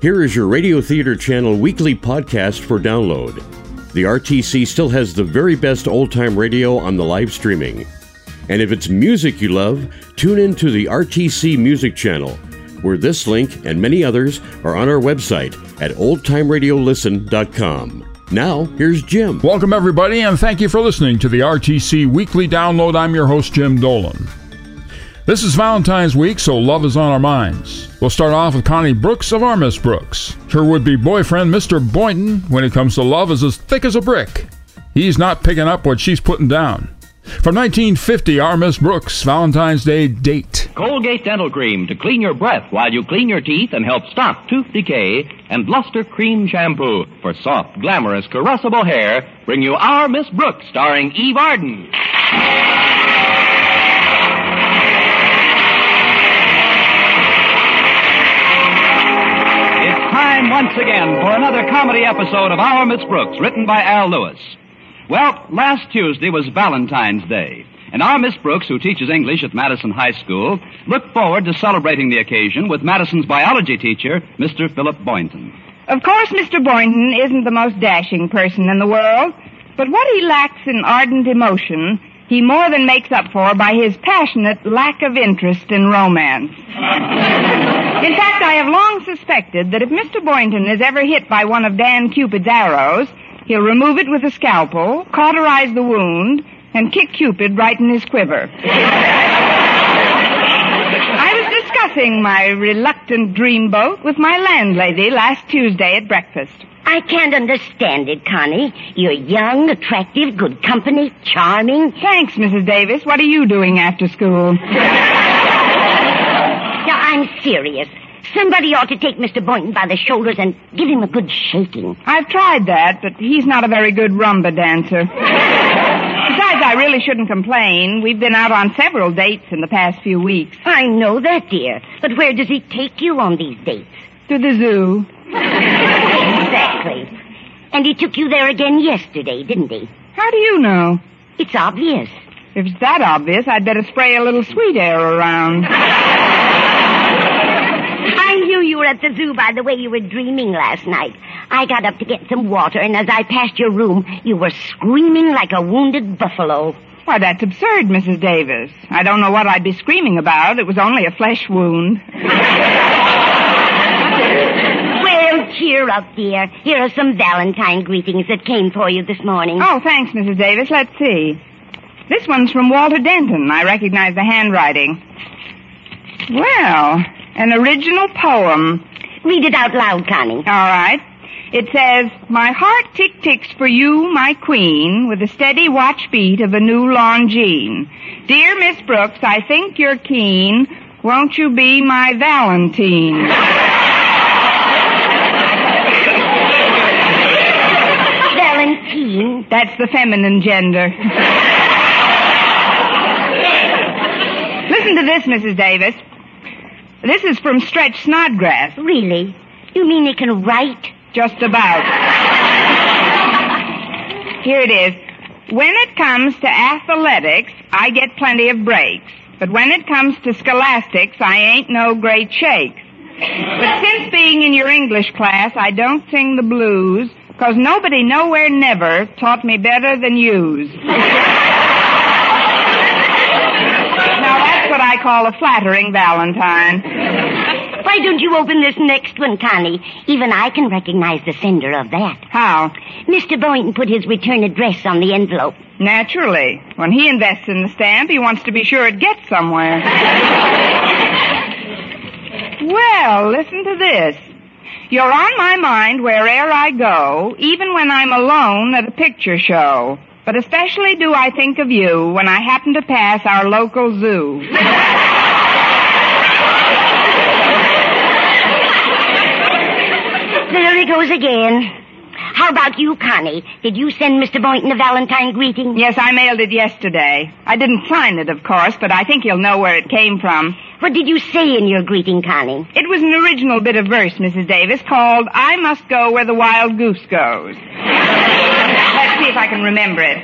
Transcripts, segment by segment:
Here is your Radio Theater Channel weekly podcast for download. The RTC still has the very best old time radio on the live streaming. And if it's music you love, tune in to the RTC Music Channel, where this link and many others are on our website at oldtimeradiolisten.com. Now, here's Jim. Welcome, everybody, and thank you for listening to the RTC Weekly Download. I'm your host, Jim Dolan. This is Valentine's week, so love is on our minds. We'll start off with Connie Brooks of our Miss Brooks. Her would be boyfriend, Mr. Boynton, when it comes to love, is as thick as a brick. He's not picking up what she's putting down. From 1950, our Miss Brooks Valentine's Day date. Colgate Dental Cream to clean your breath while you clean your teeth and help stop tooth decay, and Luster Cream Shampoo for soft, glamorous, caressable hair bring you Our Miss Brooks, starring Eve Arden. Once again for another comedy episode of Our Miss Brooks, written by Al Lewis. Well, last Tuesday was Valentine's Day, and our Miss Brooks, who teaches English at Madison High School, looked forward to celebrating the occasion with Madison's biology teacher, Mr. Philip Boynton. Of course, Mr. Boynton isn't the most dashing person in the world, but what he lacks in ardent emotion, he more than makes up for by his passionate lack of interest in romance. in fact, I have long suspected that if Mr. Boynton is ever hit by one of Dan Cupid's arrows, he'll remove it with a scalpel, cauterize the wound, and kick Cupid right in his quiver. I was discussing my reluctant dreamboat with my landlady last Tuesday at breakfast. I can't understand it, Connie. You're young, attractive, good company, charming. Thanks, Mrs. Davis. What are you doing after school? Now, I'm serious. Somebody ought to take Mr. Boynton by the shoulders and give him a good shaking. I've tried that, but he's not a very good rumba dancer. Besides, I really shouldn't complain. We've been out on several dates in the past few weeks. I know that, dear. But where does he take you on these dates? To the zoo. Exactly. And he took you there again yesterday, didn't he? How do you know? It's obvious. If it's that obvious, I'd better spray a little sweet air around. I knew you were at the zoo by the way you were dreaming last night. I got up to get some water, and as I passed your room, you were screaming like a wounded buffalo. Why, that's absurd, Mrs. Davis. I don't know what I'd be screaming about. It was only a flesh wound. Cheer up, dear. Here are some Valentine greetings that came for you this morning. Oh, thanks, Mrs. Davis. Let's see. This one's from Walter Denton. I recognize the handwriting. Well, an original poem. Read it out loud, Connie. All right. It says, My heart tick ticks for you, my queen, with the steady watch beat of a new Longines. Dear Miss Brooks, I think you're keen. Won't you be my Valentine? Valentine. That's the feminine gender. Listen to this, Mrs. Davis. This is from Stretch Snodgrass. Really? You mean he can write? Just about. Here it is. When it comes to athletics, I get plenty of breaks. But when it comes to scholastics, I ain't no great shakes. But since being in your English class, I don't sing the blues, cause nobody nowhere never taught me better than yous. now that's what I call a flattering Valentine. Why don't you open this next one, Connie? Even I can recognize the sender of that. How? Mr. Boynton put his return address on the envelope. Naturally. When he invests in the stamp, he wants to be sure it gets somewhere. well, listen to this. You're on my mind where'er I go, even when I'm alone at a picture show. But especially do I think of you when I happen to pass our local zoo. There he goes again. How about you, Connie? Did you send Mr. Boynton a Valentine greeting? Yes, I mailed it yesterday. I didn't sign it, of course, but I think he'll know where it came from. What did you say in your greeting, Connie? It was an original bit of verse, Mrs. Davis, called I Must Go Where the Wild Goose Goes. Let's see if I can remember it.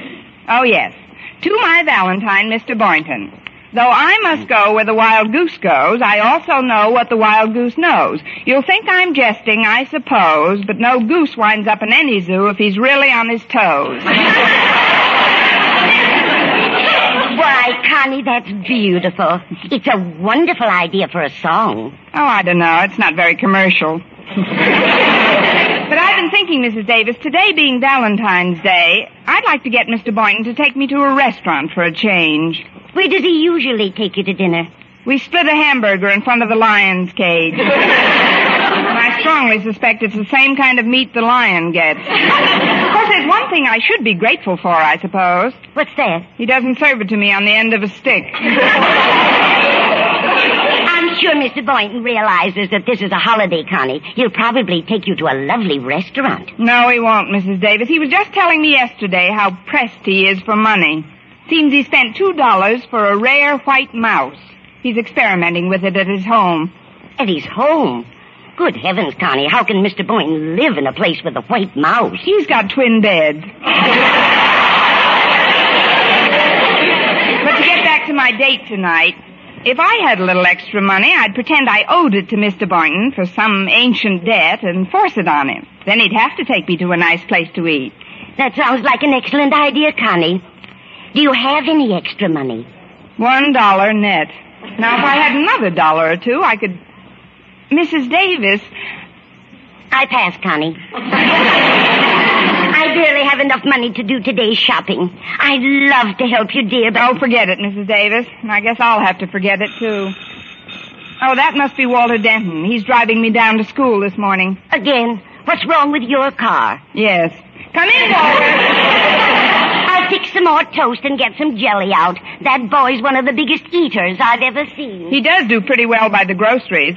Oh, yes. To my Valentine, Mr. Boynton. Though I must go where the wild goose goes, I also know what the wild goose knows. You'll think I'm jesting, I suppose, but no goose winds up in any zoo if he's really on his toes. Why, Connie, that's beautiful. It's a wonderful idea for a song. Oh, I don't know. It's not very commercial. but I've been thinking, Mrs. Davis, today being Valentine's Day, I'd like to get Mr. Boynton to take me to a restaurant for a change. Where does he usually take you to dinner? We split a hamburger in front of the lion's cage. I strongly suspect it's the same kind of meat the lion gets. Of course, there's one thing I should be grateful for, I suppose. What's that? He doesn't serve it to me on the end of a stick. I'm sure Mr. Boynton realizes that this is a holiday, Connie. He'll probably take you to a lovely restaurant. No, he won't, Mrs. Davis. He was just telling me yesterday how pressed he is for money. Seems he spent two dollars for a rare white mouse. He's experimenting with it at his home. At his home? Good heavens, Connie, how can Mr. Boynton live in a place with a white mouse? He's got twin beds. but to get back to my date tonight, if I had a little extra money, I'd pretend I owed it to Mr. Boynton for some ancient debt and force it on him. Then he'd have to take me to a nice place to eat. That sounds like an excellent idea, Connie. Do you have any extra money? One dollar net. Now, if I had another dollar or two, I could. Mrs. Davis. I pass, Connie. I barely have enough money to do today's shopping. I'd love to help you, dear, but. Oh, forget it, Mrs. Davis. And I guess I'll have to forget it, too. Oh, that must be Walter Denton. He's driving me down to school this morning. Again, what's wrong with your car? Yes. Come in, Walter. I'll fix some more toast and get some jelly out. That boy's one of the biggest eaters I've ever seen. He does do pretty well by the groceries.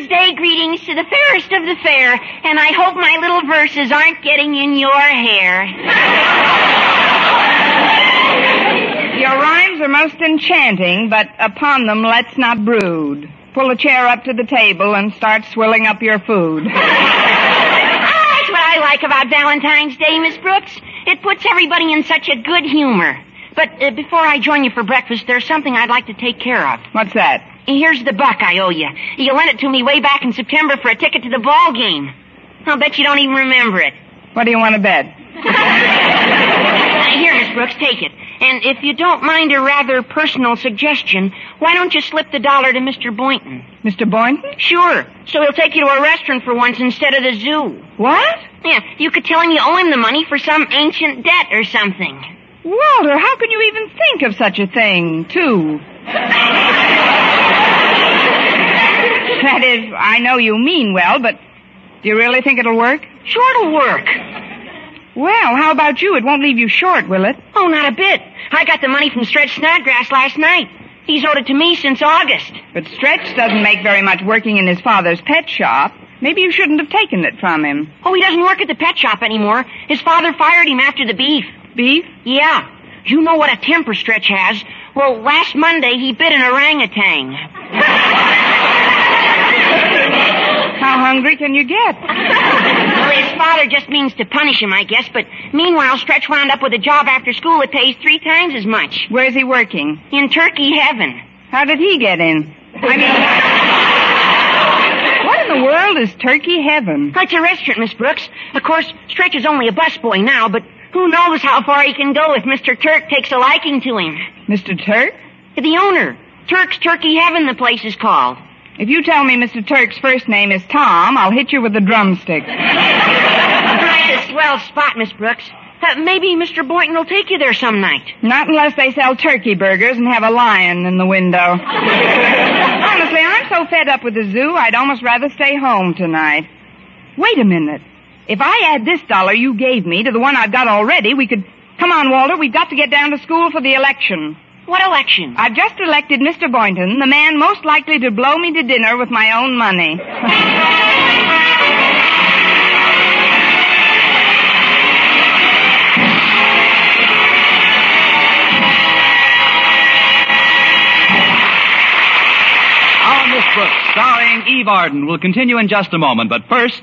Valentine's Day greetings to the fairest of the fair, and I hope my little verses aren't getting in your hair. Your rhymes are most enchanting, but upon them let's not brood. Pull a chair up to the table and start swilling up your food. Ah, that's what I like about Valentine's Day, Miss Brooks. It puts everybody in such a good humor. But uh, before I join you for breakfast, there's something I'd like to take care of. What's that? Here's the buck I owe you. You lent it to me way back in September for a ticket to the ball game. I'll bet you don't even remember it. What do you want to bet? Here, Miss Brooks, take it. And if you don't mind a rather personal suggestion, why don't you slip the dollar to Mr. Boynton? Mr. Boynton? Sure. So he'll take you to a restaurant for once instead of the zoo. What? Yeah, you could tell him you owe him the money for some ancient debt or something. Walter, how can you even think of such a thing, too? that is, I know you mean well, but do you really think it'll work? Sure, it'll work. Well, how about you? It won't leave you short, will it? Oh, not a bit. I got the money from Stretch Snodgrass last night. He's owed it to me since August. But Stretch doesn't make very much working in his father's pet shop. Maybe you shouldn't have taken it from him. Oh, he doesn't work at the pet shop anymore. His father fired him after the beef. Beef? Yeah. You know what a temper Stretch has. Well, last Monday he bit an orangutan. How hungry can you get? Well, his father just means to punish him, I guess, but meanwhile, Stretch wound up with a job after school that pays three times as much. Where's he working? In turkey heaven. How did he get in? I mean, what in the world is turkey heaven? It's a restaurant, Miss Brooks. Of course, Stretch is only a busboy now, but who knows how far he can go if Mr. Turk takes a liking to him. Mr. Turk? The owner. Turk's Turkey Heaven, the place is called. If you tell me Mr. Turk's first name is Tom, I'll hit you with a drumstick. That's a swell spot, Miss Brooks. Uh, maybe Mr. Boynton will take you there some night. Not unless they sell turkey burgers and have a lion in the window. Honestly, I'm so fed up with the zoo, I'd almost rather stay home tonight. Wait a minute. If I add this dollar you gave me to the one I've got already, we could. Come on, Walter, we've got to get down to school for the election. What election? I've just elected Mr. Boynton, the man most likely to blow me to dinner with my own money. Our Miss Brooks, starring Eve Arden, will continue in just a moment. But first,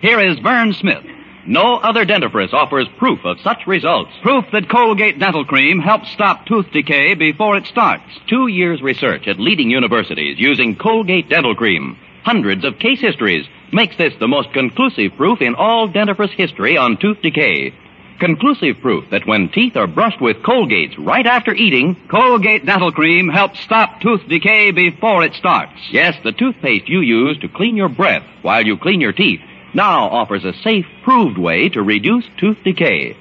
here is Verne Smith. No other dentifrice offers proof of such results. Proof that Colgate Dental Cream helps stop tooth decay before it starts. Two years research at leading universities using Colgate Dental Cream. Hundreds of case histories makes this the most conclusive proof in all dentifrice history on tooth decay. Conclusive proof that when teeth are brushed with Colgate's right after eating, Colgate Dental Cream helps stop tooth decay before it starts. Yes, the toothpaste you use to clean your breath while you clean your teeth now offers a safe, proved way to reduce tooth decay.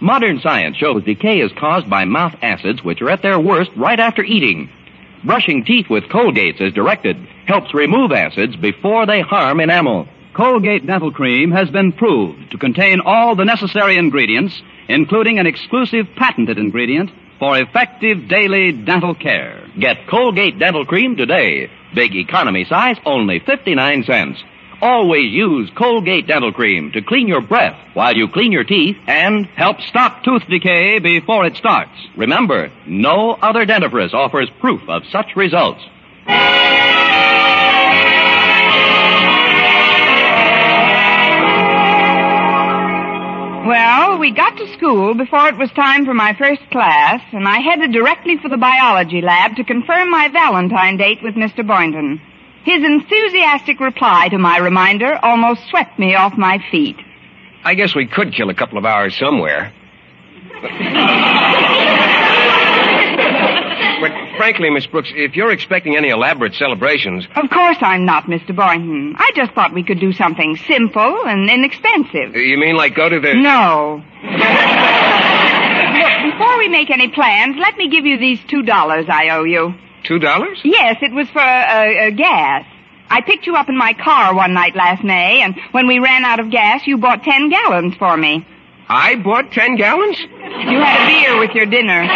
Modern science shows decay is caused by mouth acids which are at their worst right after eating. Brushing teeth with Colgate's as directed helps remove acids before they harm enamel. Colgate Dental Cream has been proved to contain all the necessary ingredients, including an exclusive patented ingredient for effective daily dental care. Get Colgate Dental Cream today. Big economy size, only 59 cents. Always use Colgate Dental Cream to clean your breath while you clean your teeth and help stop tooth decay before it starts. Remember, no other dentifrice offers proof of such results. Well, we got to school before it was time for my first class, and I headed directly for the biology lab to confirm my Valentine date with Mr. Boynton. His enthusiastic reply to my reminder almost swept me off my feet. I guess we could kill a couple of hours somewhere. but frankly, Miss Brooks, if you're expecting any elaborate celebrations, Of course I'm not, Mr. Boynton. I just thought we could do something simple and inexpensive. Uh, you mean like go to the. No. Look, before we make any plans, let me give you these two dollars I owe you. Two dollars? Yes, it was for uh, uh, gas. I picked you up in my car one night last May, and when we ran out of gas, you bought ten gallons for me. I bought ten gallons? You had a beer with your dinner.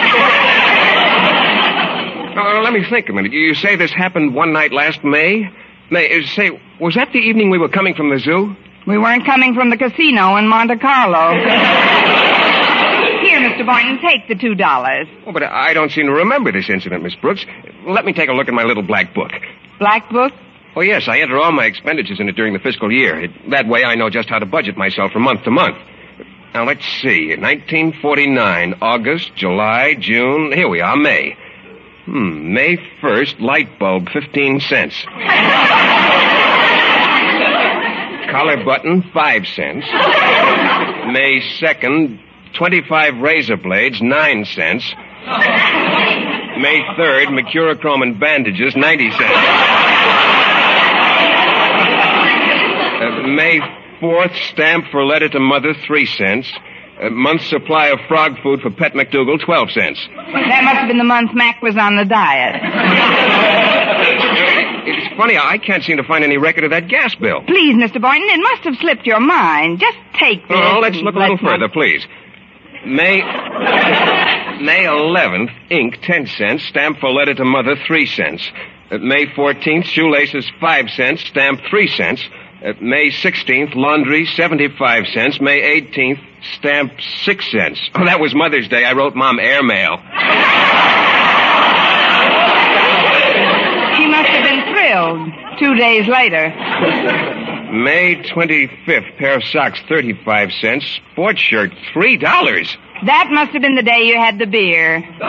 Oh, let me think a minute. You say this happened one night last May? May, uh, say, was that the evening we were coming from the zoo? We weren't coming from the casino in Monte Carlo. Mr. Boynton, take the two dollars. Oh, but I don't seem to remember this incident, Miss Brooks. Let me take a look at my little black book. Black book? Oh, yes, I enter all my expenditures in it during the fiscal year. It, that way I know just how to budget myself from month to month. Now, let's see. 1949, August, July, June. Here we are, May. Hmm, May 1st, light bulb, 15 cents. Collar button, 5 cents. May 2nd, 25 razor blades, 9 cents. May 3rd, Mercurochrome and bandages, 90 cents. Uh, May 4th, stamp for letter to mother, 3 cents. A month's supply of frog food for Pet McDougal, 12 cents. That must have been the month Mac was on the diet. It's funny, I can't seem to find any record of that gas bill. Please, Mr. Boynton, it must have slipped your mind. Just take this. Oh, let's look a little further, please. May May 11th, ink 10 cents, stamp for letter to mother 3 cents. Uh, May 14th, shoelaces 5 cents, stamp 3 cents. Uh, May 16th, laundry 75 cents. May 18th, stamp 6 cents. Oh, that was Mother's Day. I wrote Mom airmail. She must have been thrilled. Two days later. May 25th, pair of socks 35 cents. Sports shirt $3. That must have been the day you had the beer. I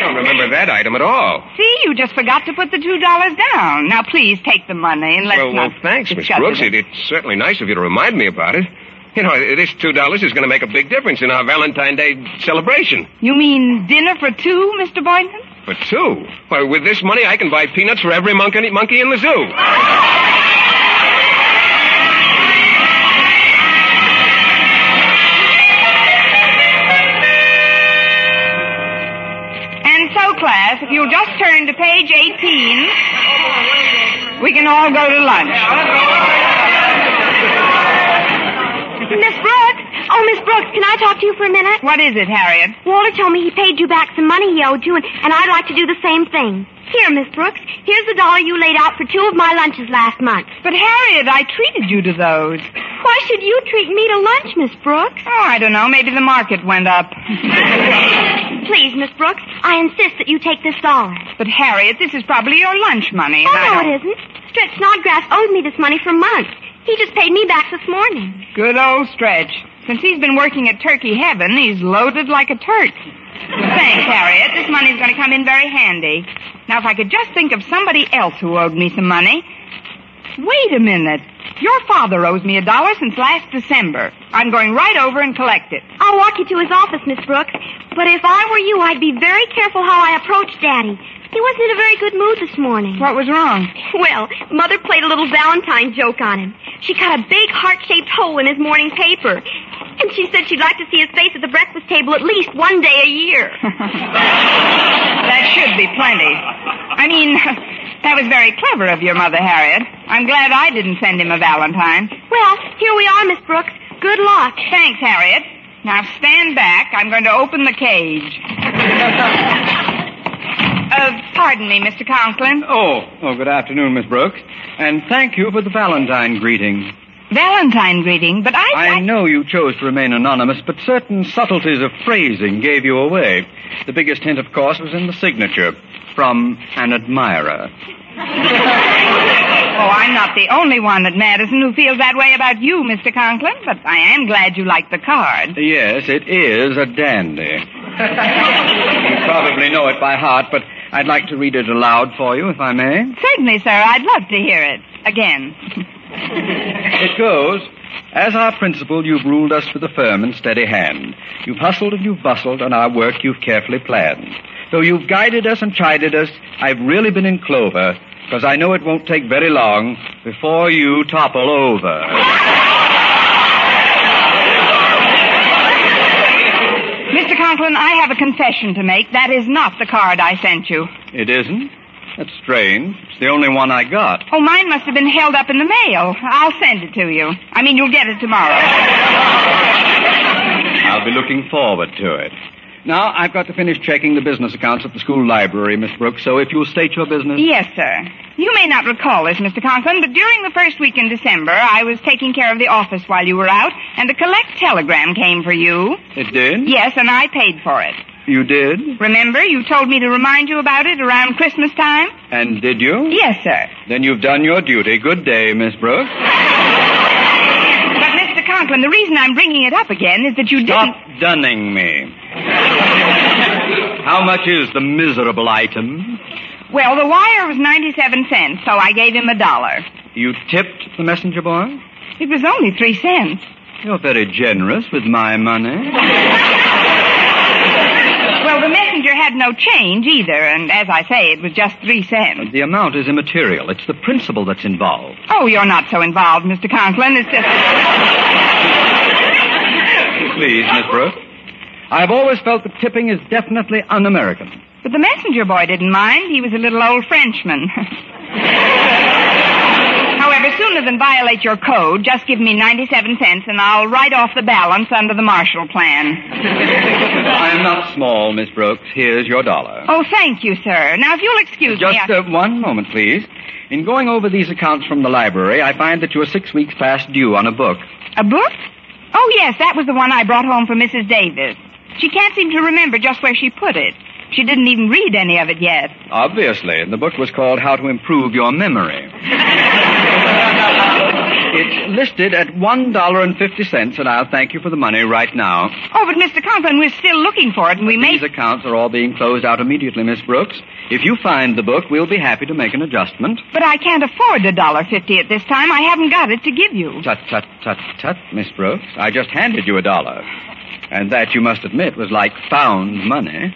don't remember that item at all. See, you just forgot to put the two dollars down. Now, please take the money and let's well, well, thanks, Miss Brooks. it. It, it's certainly nice of you to remind me about it. You know, this two dollars is going to make a big difference in our Valentine Day celebration. You mean dinner for two, Mr. Boynton? For two, why, with this money, I can buy peanuts for every monkey, monkey in the zoo. And so, class, if you'll just turn to page 18, we can all go to lunch. Miss Brooks? Oh, Miss Brooks, can I talk to you for a minute? What is it, Harriet? Walter told me he paid you back some money he owed you, and, and I'd like to do the same thing. Here, Miss Brooks, here's the dollar you laid out for two of my lunches last month. But, Harriet, I treated you to those. Why should you treat me to lunch, Miss Brooks? Oh, I don't know. Maybe the market went up. Please, Miss Brooks, I insist that you take this dollar. But, Harriet, this is probably your lunch money. Oh, no, it isn't. Stretch Snodgrass owed me this money for months. He just paid me back this morning. Good old Stretch. Since he's been working at Turkey Heaven, he's loaded like a Turk. Thanks, Harriet. This money's going to come in very handy. Now, if I could just think of somebody else who owed me some money. Wait a minute. Your father owes me a dollar since last December. I'm going right over and collect it. I'll walk you to his office, Miss Brooks. But if I were you, I'd be very careful how I approach Daddy. He wasn't in a very good mood this morning. What was wrong? Well, Mother played a little Valentine joke on him. She cut a big heart-shaped hole in his morning paper. And she said she'd like to see his face at the breakfast table at least one day a year. that should be plenty. I mean, that was very clever of your mother, Harriet. I'm glad I didn't send him a Valentine. Well, here we are, Miss Brooks. Good luck. Thanks, Harriet. Now stand back. I'm going to open the cage. Uh, pardon me, Mr. Conklin. Oh, oh, good afternoon, Miss Brooks. And thank you for the Valentine greeting. Valentine greeting, but I... I know you chose to remain anonymous, but certain subtleties of phrasing gave you away. The biggest hint, of course, was in the signature. From an admirer. oh, I'm not the only one at Madison who feels that way about you, Mr. Conklin, but I am glad you like the card. Yes, it is a dandy. you probably know it by heart, but I'd like to read it aloud for you, if I may. Certainly, sir. I'd love to hear it. Again. it goes. As our principal, you've ruled us with a firm and steady hand. You've hustled and you've bustled, and our work you've carefully planned. Though you've guided us and chided us, I've really been in clover, because I know it won't take very long before you topple over. Conklin, I have a confession to make. That is not the card I sent you. It isn't? That's strange. It's the only one I got. Oh, mine must have been held up in the mail. I'll send it to you. I mean, you'll get it tomorrow. I'll be looking forward to it. Now, I've got to finish checking the business accounts at the school library, Miss Brooks, so if you'll state your business. Yes, sir. You may not recall this, Mr. Conklin, but during the first week in December, I was taking care of the office while you were out, and a collect telegram came for you. It did? Yes, and I paid for it. You did? Remember, you told me to remind you about it around Christmas time? And did you? Yes, sir. Then you've done your duty. Good day, Miss Brooks. Conklin, the reason I'm bringing it up again is that you Stop didn't... Stop dunning me. How much is the miserable item? Well, the wire was 97 cents, so I gave him a dollar. You tipped the messenger boy? It was only three cents. You're very generous with my money. Well, the messenger had no change either, and as I say, it was just three cents. The amount is immaterial. It's the principle that's involved. Oh, you're not so involved, Mr. Conklin. It's just. Please, Miss Brooks. I've always felt that tipping is definitely un-American. But the messenger boy didn't mind. He was a little old Frenchman. However, sooner than violate your code, just give me 97 cents and I'll write off the balance under the Marshall Plan. I am not small, Miss Brooks. Here's your dollar. Oh, thank you, sir. Now, if you'll excuse Just me. I- uh, one moment, please. In going over these accounts from the library, I find that you are six weeks past due on a book. A book? Oh, yes, that was the one I brought home for Mrs. Davis. She can't seem to remember just where she put it. She didn't even read any of it yet. Obviously, the book was called How to Improve Your Memory. it's listed at one dollar and fifty cents, and I'll thank you for the money right now. Oh, but Mr. Conklin, we're still looking for it, and we may. These accounts are all being closed out immediately, Miss Brooks. If you find the book, we'll be happy to make an adjustment. But I can't afford a dollar fifty at this time. I haven't got it to give you. Tut, tut, tut, tut, Miss Brooks. I just handed you a dollar. And that, you must admit, was like found money.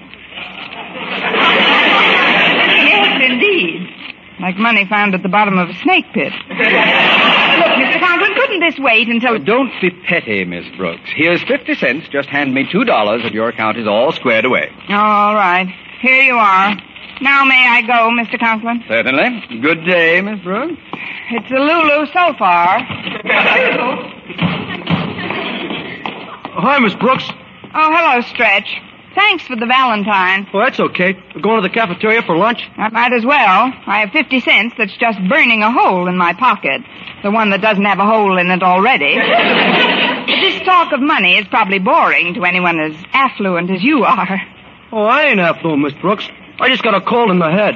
Yes, indeed. Like money found at the bottom of a snake pit. Look, Mr. Conklin, couldn't this wait until... Don't be petty, Miss Brooks. Here's 50 cents. Just hand me $2 and your account is all squared away. All right. Here you are. Now may I go, Mr. Conklin? Certainly. Good day, Miss Brooks. It's a Lulu so far. Hi, Miss Brooks. Oh, hello, Stretch. Thanks for the Valentine. Oh, that's okay. We're going to the cafeteria for lunch. I might as well. I have 50 cents that's just burning a hole in my pocket. The one that doesn't have a hole in it already. But this talk of money is probably boring to anyone as affluent as you are. Oh, I ain't affluent, Miss Brooks. I just got a cold in the head.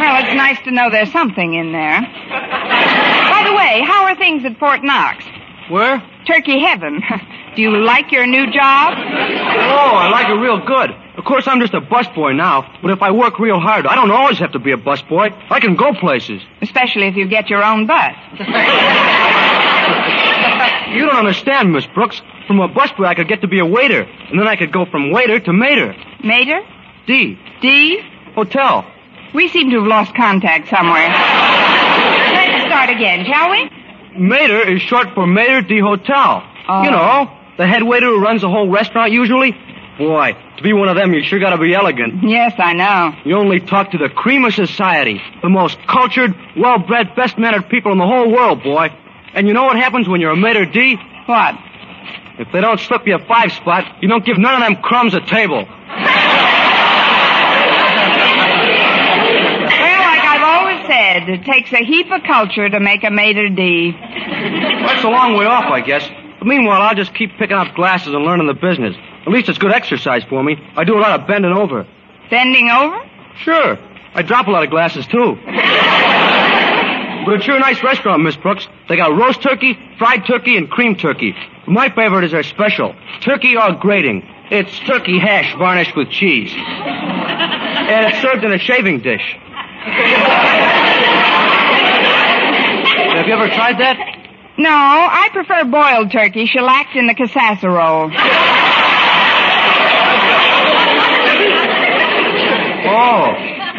Well, It's nice to know there's something in there. By the way, how are things at Fort Knox? Where? Turkey heaven. Do you like your new job? Oh, I like it real good. Of course, I'm just a busboy now, but if I work real hard, I don't always have to be a busboy. I can go places. Especially if you get your own bus. You don't understand, Miss Brooks. From a busboy, I could get to be a waiter, and then I could go from waiter to mater. Mater? D. D? Hotel. We seem to have lost contact somewhere. Let's start again, shall we? Mater is short for Mater D Hotel. Oh. You know, the head waiter who runs the whole restaurant usually. Boy, to be one of them, you sure gotta be elegant. Yes, I know. You only talk to the cream of society, the most cultured, well-bred, best-mannered people in the whole world, boy. And you know what happens when you're a Mater D? What? If they don't slip you a five spot, you don't give none of them crumbs a table. Well, like I've always said, it takes a heap of culture to make a mater D. That's a long way off, I guess. But meanwhile, I'll just keep picking up glasses and learning the business. At least it's good exercise for me. I do a lot of bending over. Bending over? Sure. I drop a lot of glasses, too. But it's sure a nice restaurant, Miss Brooks. They got roast turkey, fried turkey, and cream turkey. My favorite is their special. Turkey au grating. It's turkey hash varnished with cheese. And it's served in a shaving dish. Have you ever tried that? No, I prefer boiled turkey shellacked in the casserole. Oh,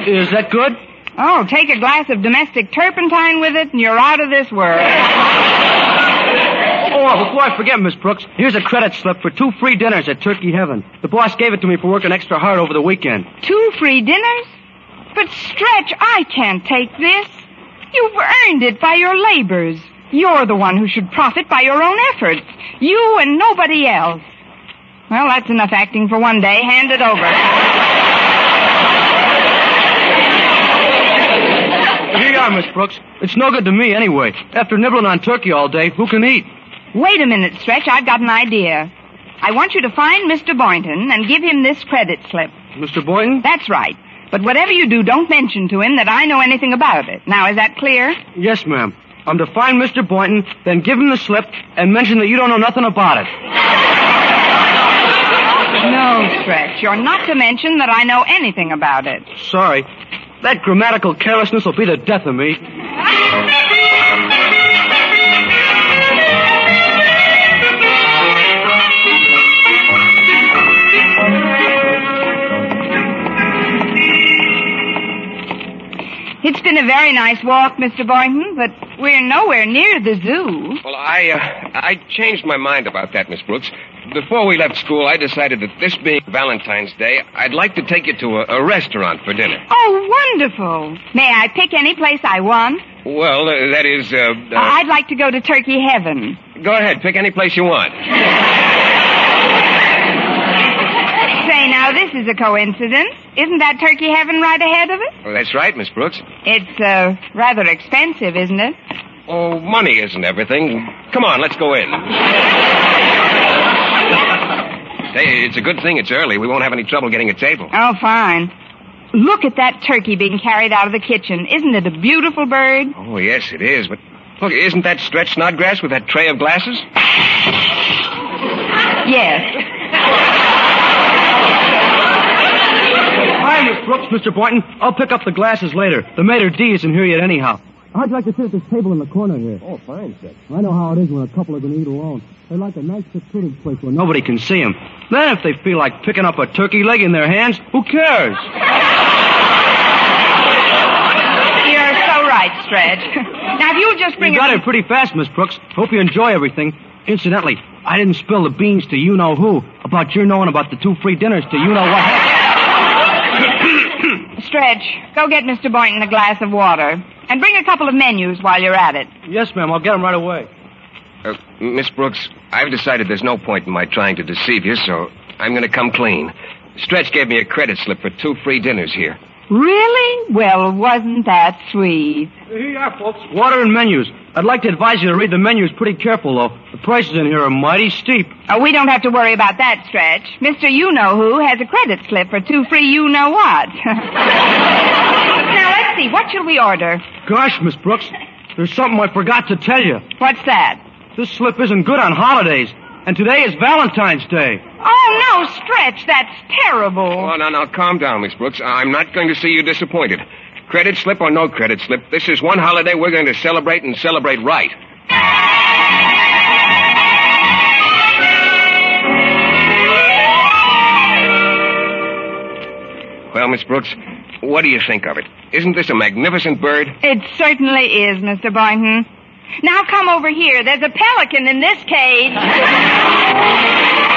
is that good? Oh, take a glass of domestic turpentine with it, and you're out of this world. Oh, oh before I forget, Miss Brooks, here's a credit slip for two free dinners at Turkey Heaven. The boss gave it to me for working extra hard over the weekend. Two free dinners? But, Stretch, I can't take this. You've earned it by your labors. You're the one who should profit by your own efforts. You and nobody else. Well, that's enough acting for one day. Hand it over. Here you are, Miss Brooks. It's no good to me anyway. After nibbling on turkey all day, who can eat? Wait a minute, Stretch. I've got an idea. I want you to find Mr. Boynton and give him this credit slip. Mr. Boynton? That's right. But whatever you do, don't mention to him that I know anything about it. Now, is that clear? Yes, ma'am. I'm to find Mr. Boynton, then give him the slip, and mention that you don't know nothing about it. No, Stretch. You're not to mention that I know anything about it. Sorry. That grammatical carelessness will be the death of me. It's been a very nice walk, Mr. Boynton, but we're nowhere near the zoo. Well, I, uh, I changed my mind about that, Miss Brooks. Before we left school, I decided that this being Valentine's Day, I'd like to take you to a, a restaurant for dinner. Oh, wonderful. May I pick any place I want? Well, uh, that is, uh, uh, I'd like to go to Turkey Heaven. go ahead, pick any place you want. Now, this is a coincidence. Isn't that Turkey Heaven right ahead of us? Well, that's right, Miss Brooks. It's, uh, rather expensive, isn't it? Oh, money isn't everything. Come on, let's go in. Hey, it's a good thing it's early. We won't have any trouble getting a table. Oh, fine. Look at that turkey being carried out of the kitchen. Isn't it a beautiful bird? Oh, yes, it is. But look, isn't that Stretch Snodgrass with that tray of glasses? Yes. Hi, Miss Brooks, Mr. Boynton. I'll pick up the glasses later. The mater D isn't here yet anyhow. How'd you like to sit at this table in the corner here? Oh, fine, sir. I know how it is when a couple are going to eat alone. They like a nice secluded place where Nobody can see them. Then if they feel like picking up a turkey leg in their hands, who cares? You're so right, Stretch. now, if you'll just bring You got a... it pretty fast, Miss Brooks. Hope you enjoy everything. Incidentally, I didn't spill the beans to you know who about your knowing about the two free dinners to you know what happened. Stretch, go get Mr. Boynton a glass of water. And bring a couple of menus while you're at it. Yes, ma'am. I'll get them right away. Uh, Miss Brooks, I've decided there's no point in my trying to deceive you, so I'm going to come clean. Stretch gave me a credit slip for two free dinners here. Really? Well, wasn't that sweet? Here you are, folks. Water and menus. I'd like to advise you to read the menus pretty careful, though. The prices in here are mighty steep. Oh, we don't have to worry about that, Stretch. Mr. You-Know-Who has a credit slip for two free you-know-what. now, let's see. What shall we order? Gosh, Miss Brooks, there's something I forgot to tell you. What's that? This slip isn't good on holidays, and today is Valentine's Day. Oh, no, Stretch. That's terrible. Oh, now, now, calm down, Miss Brooks. I'm not going to see you disappointed. Credit slip or no credit slip, this is one holiday we're going to celebrate and celebrate right. Well, Miss Brooks, what do you think of it? Isn't this a magnificent bird? It certainly is, Mr. Boynton. Now come over here. There's a pelican in this cage.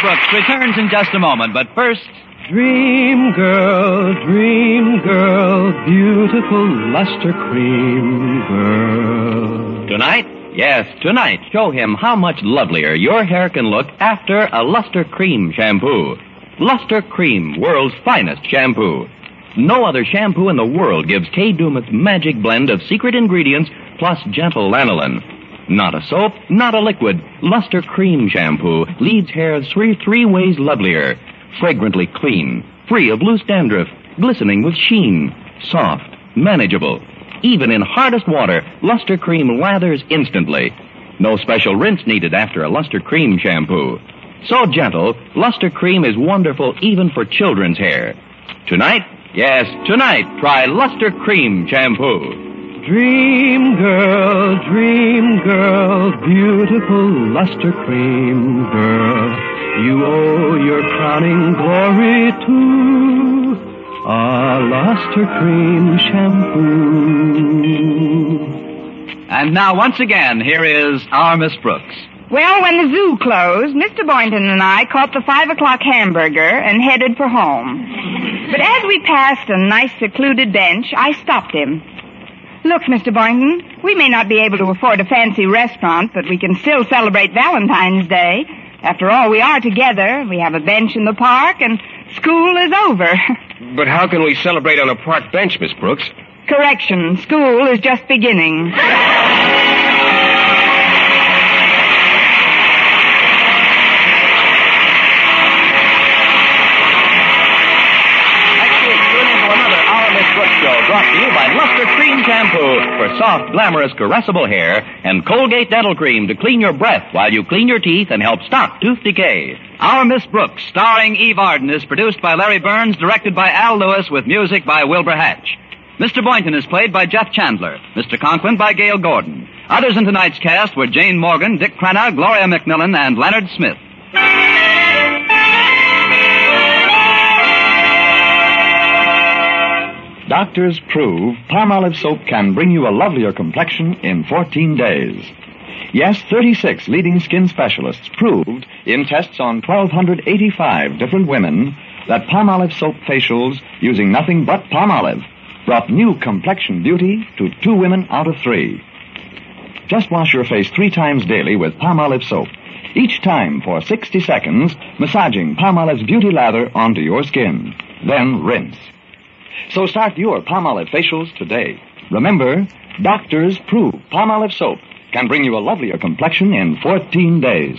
Brooks returns in just a moment, but first, Dream girl, dream girl, beautiful luster cream girl. tonight, yes, tonight, show him how much lovelier your hair can look after a Luster Cream shampoo. Luster Cream, world's finest shampoo. No other shampoo in the world gives Kay Daumit's magic blend of secret ingredients plus gentle lanolin. Not a soap, not a liquid. Luster Cream shampoo leaves hair three, three ways lovelier. Fragrantly clean, free of loose dandruff, glistening with sheen, soft, manageable. Even in hardest water, Luster Cream lathers instantly. No special rinse needed after a Luster Cream shampoo. So gentle, Luster Cream is wonderful even for children's hair. Tonight, yes, tonight, try Luster Cream shampoo. Dream girl, dream girl, beautiful luster cream girl. You owe your crowning glory to a luster cream shampoo. And now, once again, here is our Miss Brooks. Well, when the zoo closed, Mr. Boynton and I caught the five o'clock hamburger and headed for home. But as we passed a nice secluded bench, I stopped him. Look, Mr. Boynton, we may not be able to afford a fancy restaurant, but we can still celebrate Valentine's Day. After all, we are together. We have a bench in the park, and school is over. But how can we celebrate on a park bench, Miss Brooks? Correction, school is just beginning. brought to you by Luster Cream Shampoo for soft, glamorous, caressable hair and Colgate Dental Cream to clean your breath while you clean your teeth and help stop tooth decay. Our Miss Brooks, starring Eve Arden, is produced by Larry Berns, directed by Al Lewis, with music by Wilbur Hatch. Mr. Boynton is played by Jeff Chandler, Mr. Conklin by Gale Gordon. Others in tonight's cast were Jane Morgan, Dick Crenna, Gloria McMillan, and Leonard Smith. Doctors prove Palmolive soap can bring you a lovelier complexion in 14 days. Yes, 36 leading skin specialists proved in tests on 1,285 different women that Palmolive soap facials using nothing but Palmolive brought new complexion beauty to two women out of three. Just wash your face three times daily with Palmolive soap. Each time for 60 seconds, massaging Palmolive's beauty lather onto your skin. Then rinse. So start your Palmolive facials today. Remember, doctors prove Palmolive soap can bring you a lovelier complexion in 14 days.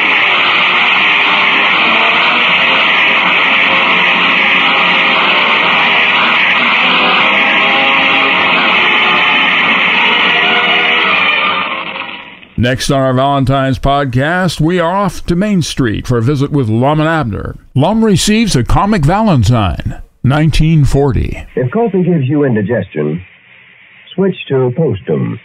Next on our Valentine's podcast, we are off to Main Street for a visit with Lum and Abner. Lum receives a comic Valentine, 1940. If coffee gives you indigestion, switch to Postum.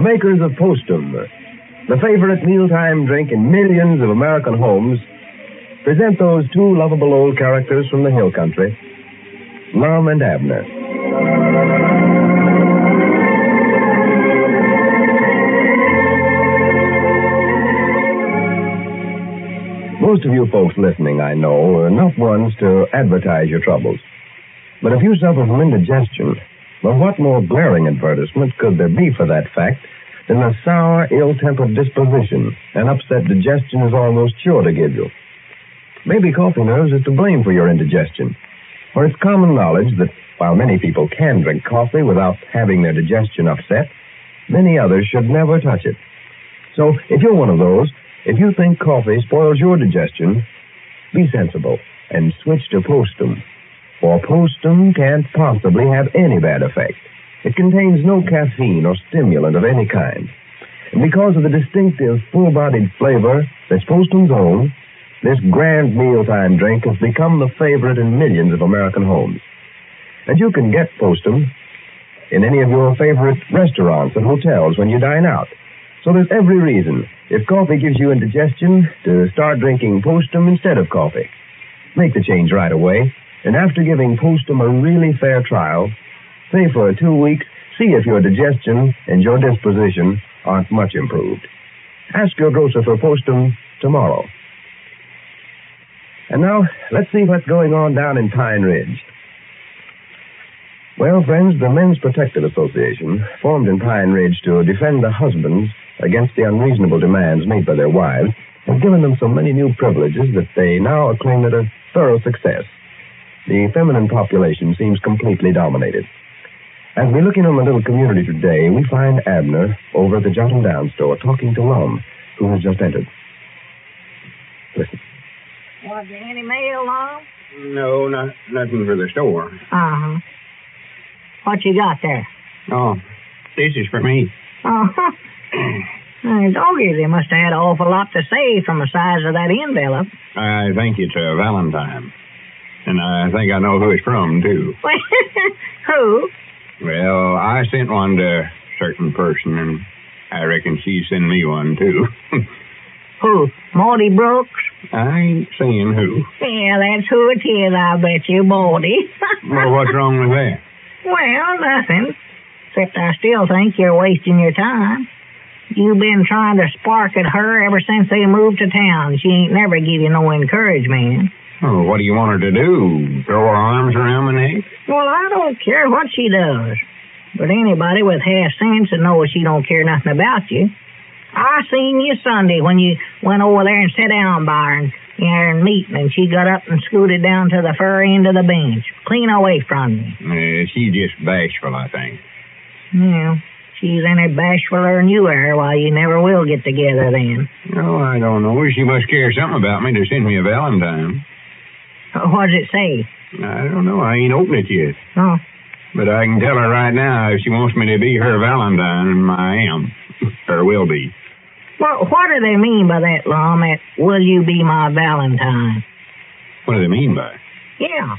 The makers of Postum, the favorite mealtime drink in millions of American homes, present those two lovable old characters from the hill country, Lum and Abner. Most of you folks listening, I know, are not ones to advertise your troubles. But if you suffer from indigestion, well, what more glaring advertisement could there be for that fact than a sour, ill-tempered disposition an upset digestion is almost sure to give you? Maybe coffee nerves is to blame for your indigestion. For it's common knowledge that while many people can drink coffee without having their digestion upset, many others should never touch it. So if you're one of those, if you think coffee spoils your digestion, be sensible and switch to Postum. For Postum can't possibly have any bad effect. It contains no caffeine or stimulant of any kind. And because of the distinctive, full-bodied flavor that's Postum's own, this grand mealtime drink has become the favorite in millions of American homes. And you can get Postum in any of your favorite restaurants and hotels when you dine out. So there's every reason, if coffee gives you indigestion, to start drinking Postum instead of coffee. Make the change right away, and after giving Postum a really fair trial, say for two weeks, see if your digestion and your disposition aren't much improved. Ask your grocer for Postum tomorrow. And now, let's see what's going on down in Pine Ridge. Well, friends, the Men's Protective Association, formed in Pine Ridge to defend the husbands against the unreasonable demands made by their wives, has given them so many new privileges that they now acclaim it a thorough success. The feminine population seems completely dominated. As we look in on the little community today, we find Abner over at the Jot 'em Down store talking to Lum, who has just entered. Listen. Was there any mail, Lum? No, not nothing for the store. Uh-huh. What you got there? Oh, this is for me. Uh-huh. Hey, doggy, they must have had an awful lot to say from the size of that envelope. I think it's a Valentine. And I think I know who it's from, too. Who? Well, I sent one to a certain person, and I reckon she sent me one, too. Who? Maudie Brooks? I ain't saying who. Yeah, that's who it is, I bet you, Maudie. Well, what's wrong with that? well, nothing. Except I still think you're wasting your time. You've been trying to spark at her ever since they moved to town. She ain't never give you no encouragement. Oh, what do you want her to do? Throw her arms around my neck? Well, I don't care what she does. But anybody with half sense would know she don't care nothing about you. I seen you Sunday when you went over there and sat down by her and you know, and meeting, and she got up and scooted down to the far end of the bench, clean away from you. Uh, she's just bashful, I think. Yeah, she's any bashfuler than you are. Why, you never will get together then. Oh, I don't know. She must care something about me to send me a Valentine. What does it say? I don't know. I ain't opened it yet. Oh. But I can tell her right now if she wants me to be her Valentine, I am. or will be. Well, what do they mean by that, Lum? That will you be my Valentine? What do they mean by it? Yeah.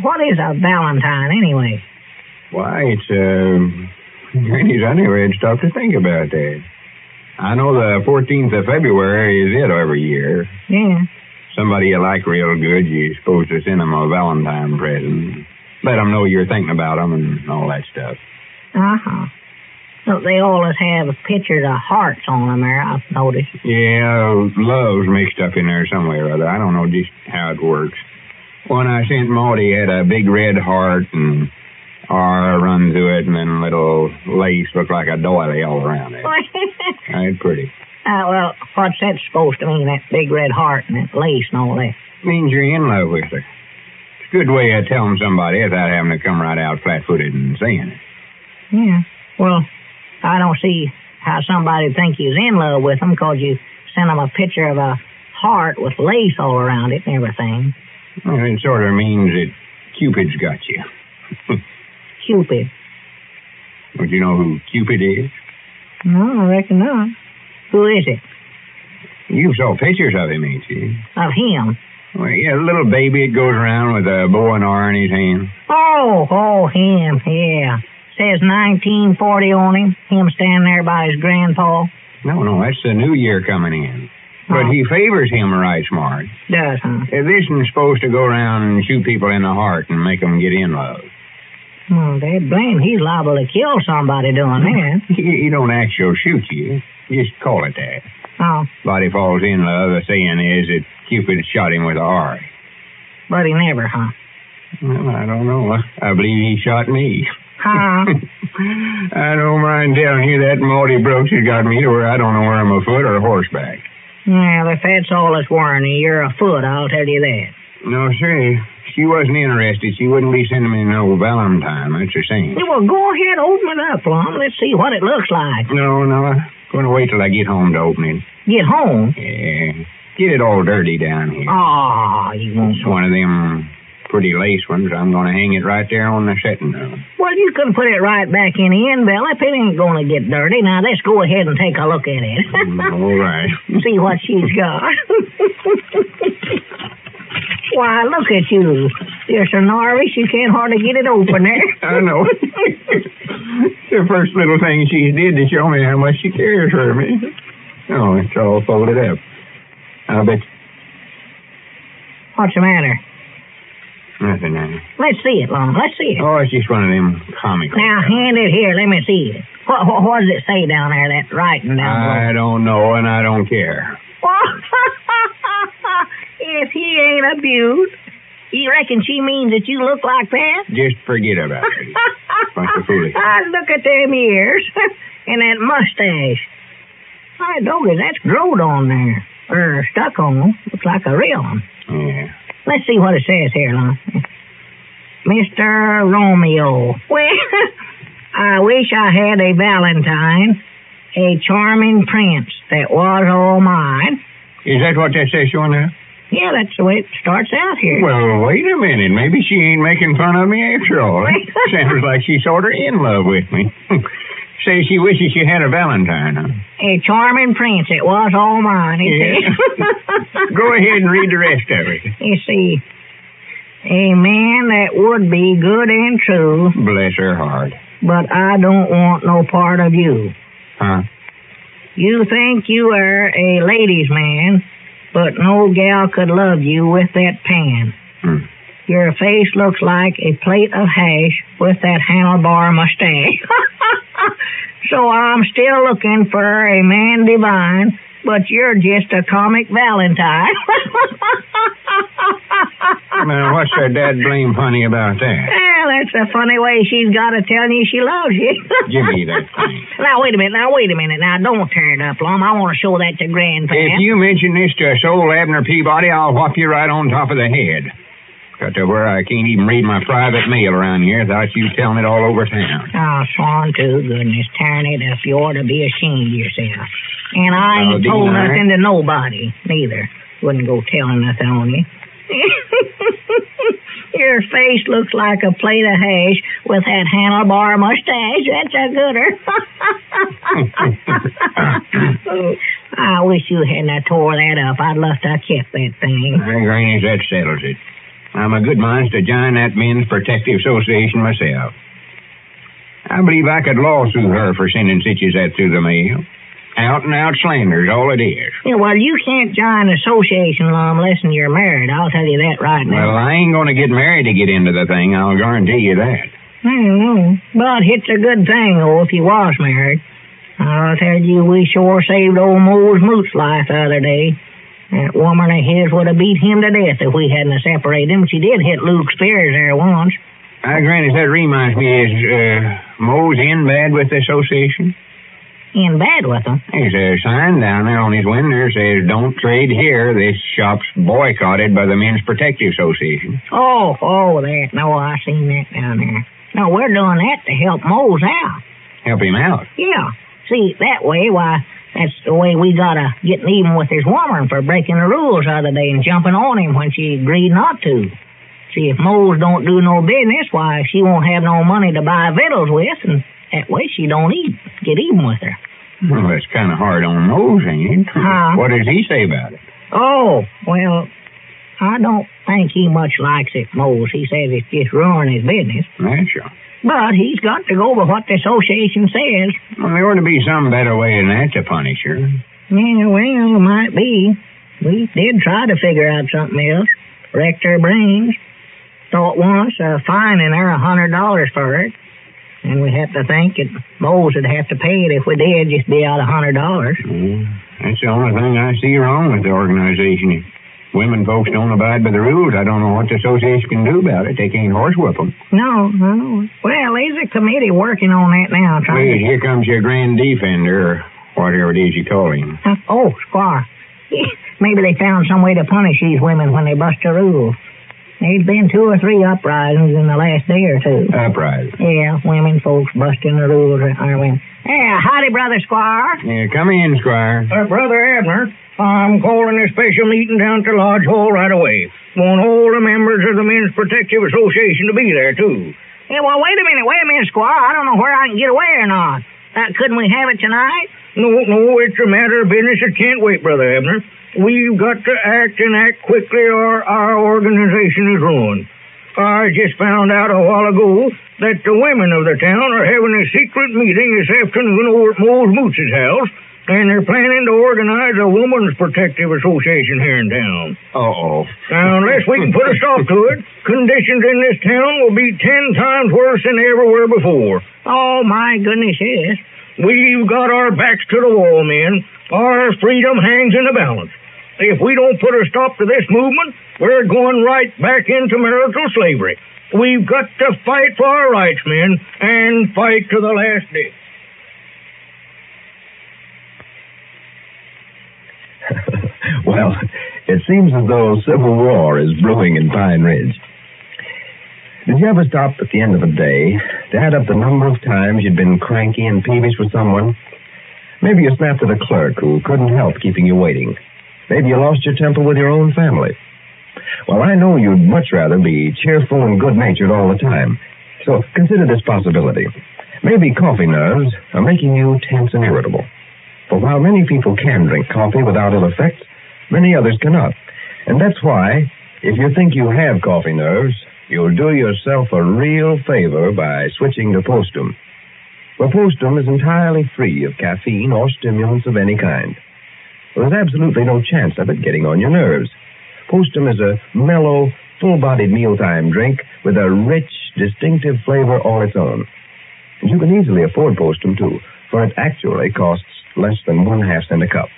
What is a Valentine anyway? Why, it's, uh, Granny's, I never had stopped to think about that. I know the 14th of February is it every year. Yeah. Somebody you like real good, you're supposed to send them a Valentine present. Let them know you're thinking about them and all that stuff. Uh-huh. So they always have pictures of hearts on them there, I've noticed. Yeah, love's mixed up in there somewhere or other. I don't know just how it works. When I sent Maudie, had a big red heart and R run through it, and then little lace looked like a doily all around it. Ain't pretty. Uh, well, what's that supposed to mean, that big red heart and that lace and all that? Means you're in love with her. It's a good way of telling somebody without having to come right out flat-footed and saying it. Yeah. Well, I don't see how somebody'd think you's in love with them 'cause you sent them a picture of a heart with lace all around it and everything. Well, it sort of means that Cupid's got you. Cupid. Would you know who Cupid is? No, I reckon not. Who is it? You saw pictures of him, ain't you? Of him? Well, yeah, a little baby that goes around with a bow and arrow in his hand. Oh, oh, him, yeah. says 1940 on him. Him standing there by his grandpa. No, no, that's the new year coming in. But Oh. he favors him right smart. Does, huh? Uh, This one's supposed to go around and shoot people in the heart and make them get in love. Well, they blame he's liable to kill somebody doing that. He, he don't actually shoot you. Just call it that. Oh, Body falls in love. The saying is that Cupid shot him with a arrow. but he never, huh? Well, I don't know. I believe he shot me. Huh? I don't mind telling you that Maudie Brooks has got me to where I don't know where I'm afoot or a horseback. well, if that's all it's worrying you, you're a foot, I'll tell you that. No, sir. She wasn't interested. She wouldn't be sending me no Valentine. That's the same. Well, go ahead, open it up, Lum. Let's see what it looks like. No, no. To wait till I get home to open it. Get home. Yeah. Get it all dirty down here. Ah, you won't. It's one of them pretty lace ones. I'm going to hang it right there on the setting room. Well, you can put it right back in the envelope. It ain't going to get dirty. Now, let's go ahead and take a look at it. all right. see what she's got. Why, look at you. You're so nervous you can't hardly get it open there. I know. the first little thing she did to show me how much she cares for me. Oh, it's all folded up. I bet What's the matter? nothing. Uh, Let's see it, Lum. Let's see it. oh, it's just one of them comical. Now, hand it here. Let me see it. What, what, what does it say down there, that writing down I don't know, and I don't care. if he ain't a beaut, you reckon she means that you look like that? Just forget about it. Bunch of foolish. Ah, look at them ears and that mustache. My doggy, that's growed on there. Or stuck on. Looks like a real one. Yeah. Let's see what it says here, Lum. Mr. Romeo. Well, I wish I had a Valentine, a charming prince that was all mine. Is that what that says on there? Yeah, that's the way it starts out here. Well, wait a minute. Maybe she ain't making fun of me after all. Sounds like she's sort of in love with me. Says she wishes she had a Valentine. Huh? A charming prince, it was all mine. Yeah. Go ahead and read the rest of it. You see, a man that would be good and true, Bless her heart. but I don't want no part of you. Huh? You think you are a ladies' man, but no gal could love you with that pan. Hmm. Your face looks like a plate of hash with that handlebar mustache. so I'm still looking for a man divine, but you're just a comic Valentine. Now, what's her dad blame funny about that? Well, that's a funny way she's got to tell you she loves you. Give me that thing. Now, wait a minute. Now, wait a minute. Now, don't tear it up, Lum. I want to show that to Grandpa. If you mention this to Soul Abner Peabody, I'll whop you right on top of the head. Got to where I can't even read my private mail around here without you telling it all over town. Oh, Swan, too. Goodness, it up. You ought to be ashamed of yourself. And I Oh, ain't Dean, told nothing to nobody, neither. Wouldn't go telling nothing on you. Your face looks like a plate of hash with that handlebar mustache. That's a gooder. I wish you hadn't tore that up. I'd love to have kept that thing. Well, Granny, that settles it. I'm a good mind to join that Men's Protective Association myself. I believe I could lawsuit her for sending such as that through the mail. Out and out slander's all it is. Yeah, well, you can't join an association law unless you're married. I'll tell you that right now. Well, I ain't going to get married to get into the thing. I'll guarantee you that. I don't know. But it's a good thing, though, if you was married. I'll tell you, we sure saved old Moe's Moot's life the other day. That woman of his would have beat him to death if we hadn't separated him. She did hit Luke Spears there once. Uh, Granny, that reminds me, is uh, Mose in bad with the association? In bad with him. There's a sign down there on his window that says, Don't trade here. This shop's boycotted by the Men's Protective Association. Oh, oh, that. No, I seen that down there. No, we're doing that to help Mose out. Help him out. Yeah. See, that way, why, that's the way we gotta get even with his woman for breaking the rules the other day and jumping on him when she agreed not to. See, if Mose don't do no business, why, she won't have no money to buy victuals with, and that way she don't eat, get even with her. Well, that's kind of hard on Mose, ain't it? Huh? What does he say about it? Oh, well, I don't think he much likes it, Mose. He says it's just ruining his business. That's sure. But he's got to go by what the association says. Well, there ought to be some better way than that to punish her. Yeah, well, might be. We did try to figure out something else. Wrecked her brains. Thought once of fining her a hundred dollars for it. And we have to think that Mose would have to pay it if we did just be out a hundred dollars. Mm, that's the only thing I see wrong with the organization. If women folks don't abide by the rules, I don't know what the association can do about it. They can't horsewhip them. No, no. Well, there's a committee working on that now. Wait, Trying here comes your grand defender, or whatever it is you call him. to... Oh, Squire. Maybe they found some way to punish these women when they bust the rules. There's been two or three uprisings in the last day or two. Uprising. Yeah, women folks busting the rules, aren't we? Yeah, howdy, Brother Squire. Yeah, come in, Squire. Uh, Brother Abner, I'm calling a special meeting down at the Lodge Hall right away. Want all the members of the Men's Protective Association to be there, too. Yeah, well, wait a minute, wait a minute, Squire. I don't know where I can get away or not. Uh, couldn't we have it tonight? No, no, it's a matter of business that can't wait, Brother Abner. We've got to act and act quickly or our organization is ruined. I just found out a while ago that the women of the town are having a secret meeting this afternoon over at Mose Moose's house, and they're planning to organize a woman's protective association here in town. Uh-oh. Now, unless we can put a stop to it, conditions in this town will be ten times worse than they ever were before. Oh, my goodness, yes. We've got our backs to the wall, men. Our freedom hangs in the balance. If we don't put a stop to this movement, we're going right back into marital slavery. We've got to fight for our rights, men, and fight to the last day. Well, it seems as though civil war is brewing in Pine Ridge. Did you ever stop at the end of the day to add up the number of times you'd been cranky and peevish with someone? Maybe you snapped at a clerk who couldn't help keeping you waiting. Maybe you lost your temper with your own family. Well, I know you'd much rather be cheerful and good natured all the time. So consider this possibility. Maybe coffee nerves are making you tense and irritable. For while many people can drink coffee without ill effects, many others cannot. And that's why, if you think you have coffee nerves, you'll do yourself a real favor by switching to Postum. For Postum is entirely free of caffeine or stimulants of any kind. There's absolutely no chance of it getting on your nerves. Postum is a mellow, full-bodied mealtime drink with a rich, distinctive flavor all its own. And you can easily afford Postum, too, for it actually costs less than one half cent a cup.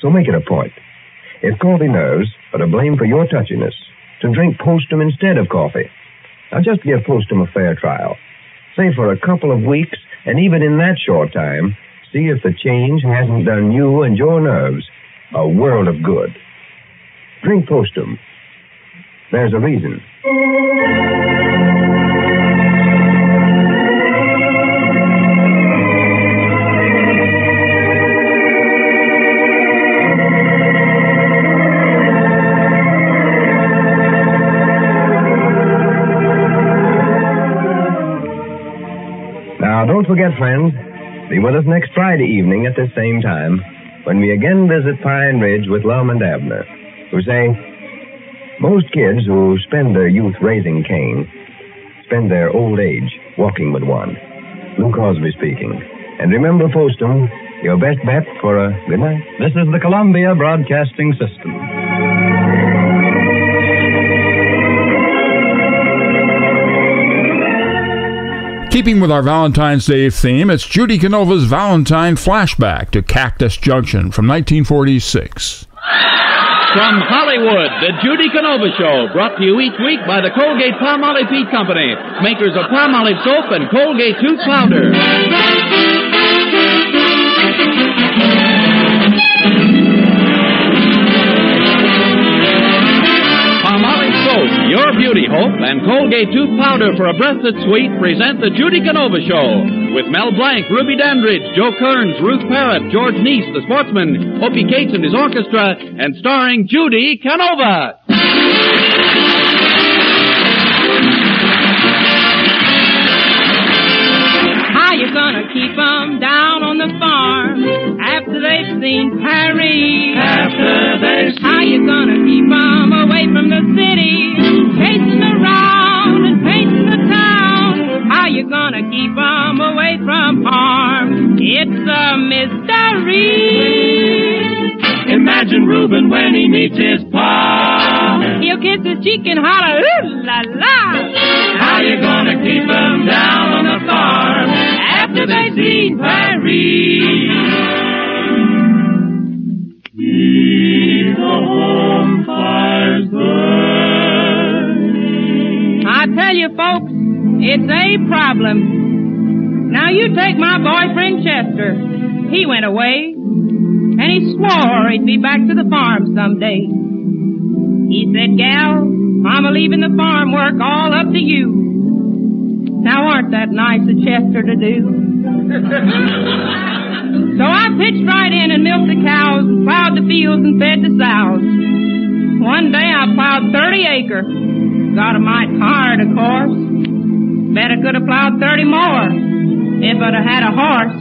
So make it a point. If coffee nerves are to blame for your touchiness, to drink Postum instead of coffee. Now just give Postum a fair trial. Say for a couple of weeks, and even in that short time, see if the change hasn't done you and your nerves a world of good. Drink Postum. There's a reason. Forget, friends, be with us next Friday evening at this same time when we again visit Pine Ridge with Lum and Abner, who say, most kids who spend their youth raising Cain spend their old age walking with one. Lou Crosby speaking. And remember, Postum, your best bet for a good night. This is the Columbia Broadcasting System. Keeping with our Valentine's Day theme, it's Judy Canova's Valentine flashback to Cactus Junction from 1946. From Hollywood, the Judy Canova Show, brought to you each week by the Colgate Palmolive Peet Company, makers of Palmolive soap and Colgate tooth powder. Colgate tooth powder for a breath that's sweet present the Judy Canova Show with Mel Blanc, Ruby Dandridge, Joe Kearns, Ruth Perrott, George Neise, the sportsman, Opie Cates and his orchestra, and starring Judy Canova. How you gonna keep 'em down on the farm after they've seen Paris? After they've seen How you gonna keep 'em away from the city, chasing gonna keep them away from harm. It's a mystery. Imagine Reuben when he meets his pa. He'll kiss his cheek and holler, ooh la la. How you gonna keep them down on the farm after they've seen Paris? Keep the home fires burning. I tell you folks, it's a problem. Now you take my boyfriend Chester. He went away, and he swore he'd be back to the farm someday. He said, gal, I'm leaving the farm work all up to you. Now aren't that nice of Chester to do? so I pitched right in and milked the cows and plowed the fields and fed the sows. One day I plowed 30 acre. Got a mite tired, of course. Bet I could have plowed 30 more if I'd have had a horse.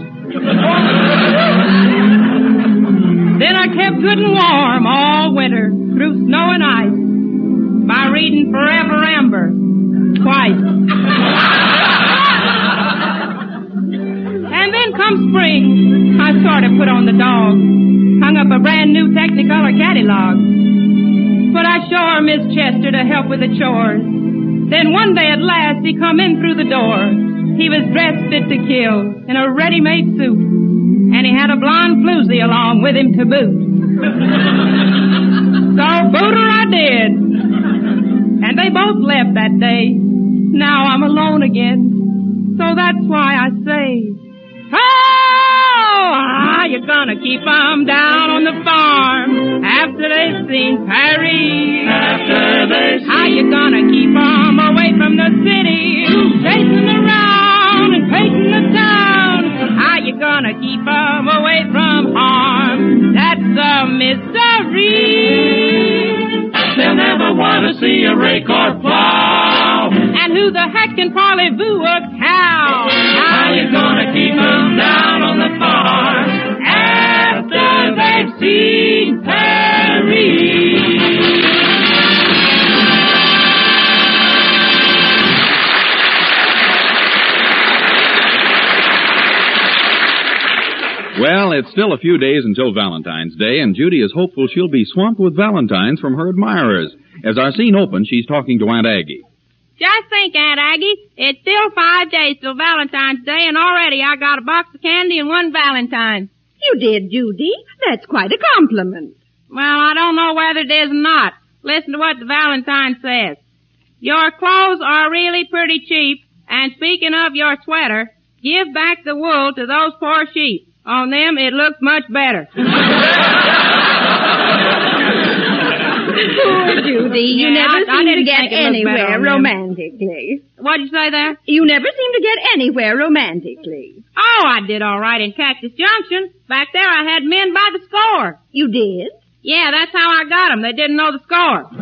then I kept good and warm all winter through snow and ice by reading Forever Amber twice. and then come spring, I of put on the dog, hung up a brand new Technicolor catalog. But I sure miss Chester to help with the chores. Then one day at last he come in through the door. He was dressed fit to kill in a ready-made suit. And he had a blonde floozy along with him to boot. so booter I did. And they both left that day. Now I'm alone again. So that's why I say, how you gonna keep keep 'em down on the farm after they've seen Paris? After they've How you gonna keep keep 'em away from the city, chasing around and pacing the town? How you gonna keep keep 'em away from harm? That's a mystery. They'll never want to see a rake or plow. And who the heck can parlez-vous a cow? How you gonna keep keep 'em down on the after they've seen Paris? Well, it's still a few days until Valentine's Day, and Judy is hopeful she'll be swamped with Valentines from her admirers. As our scene opens, she's talking to Aunt Aggie. Just think, Aunt Aggie, it's still five days till Valentine's Day, and already I got a box of candy and one Valentine. You did, Judy. That's quite a compliment. Well, I don't know whether it is or not. Listen to what the Valentine says. Your clothes are really pretty cheap, and speaking of your sweater, give back the wool to those poor sheep. On them, it looks much better. Poor Judy, you Yeah, never I- I seem to get think it looked better anywhere romantically. What'd you say there? You never seem to get anywhere romantically. Oh, I did all right in Cactus Junction. Back there, I had men by the score. You did? Yeah, that's how I got 'em. They didn't know the score.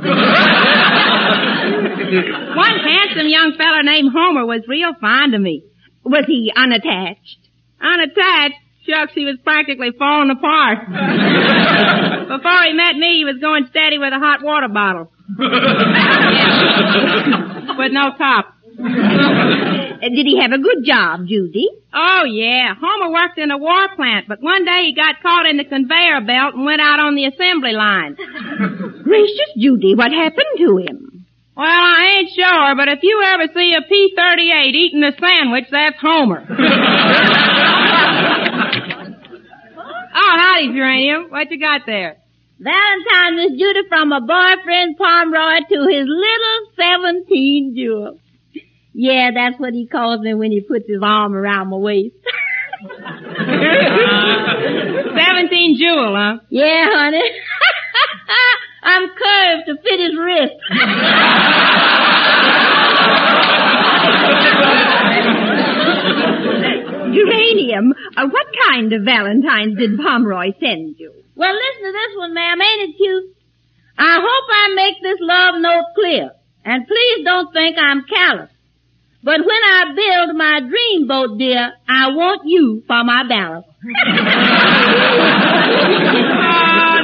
One handsome young feller named Homer was real fond of me. Was he unattached? Unattached? Shucks, he was practically falling apart. Before he met me, he was going steady with a hot water bottle. Yeah. With no top. Did he have a good job, Judy? Oh, yeah. Homer worked in a war plant, but one day he got caught in the conveyor belt and went out on the assembly line. Gracious, Judy, what happened to him? Well, I ain't sure, but if you ever see a P-38 eating a sandwich, that's Homer. oh, howdy, Geranium. What you got there? Valentine, Miss Judy, from a boyfriend Pomeroy to his little 17 jewel. Yeah, that's what he calls me when he puts his arm around my waist. 17 Jewel, huh? Yeah, honey. I'm curved to fit his wrist. Geranium, uh, what kind of Valentines did Pomeroy send you? Well, listen to this one, ma'am. Ain't it cute? I hope I make this love note clear. And please don't think I'm callous. But when I build my dream boat, dear, I want you for my ballast. oh,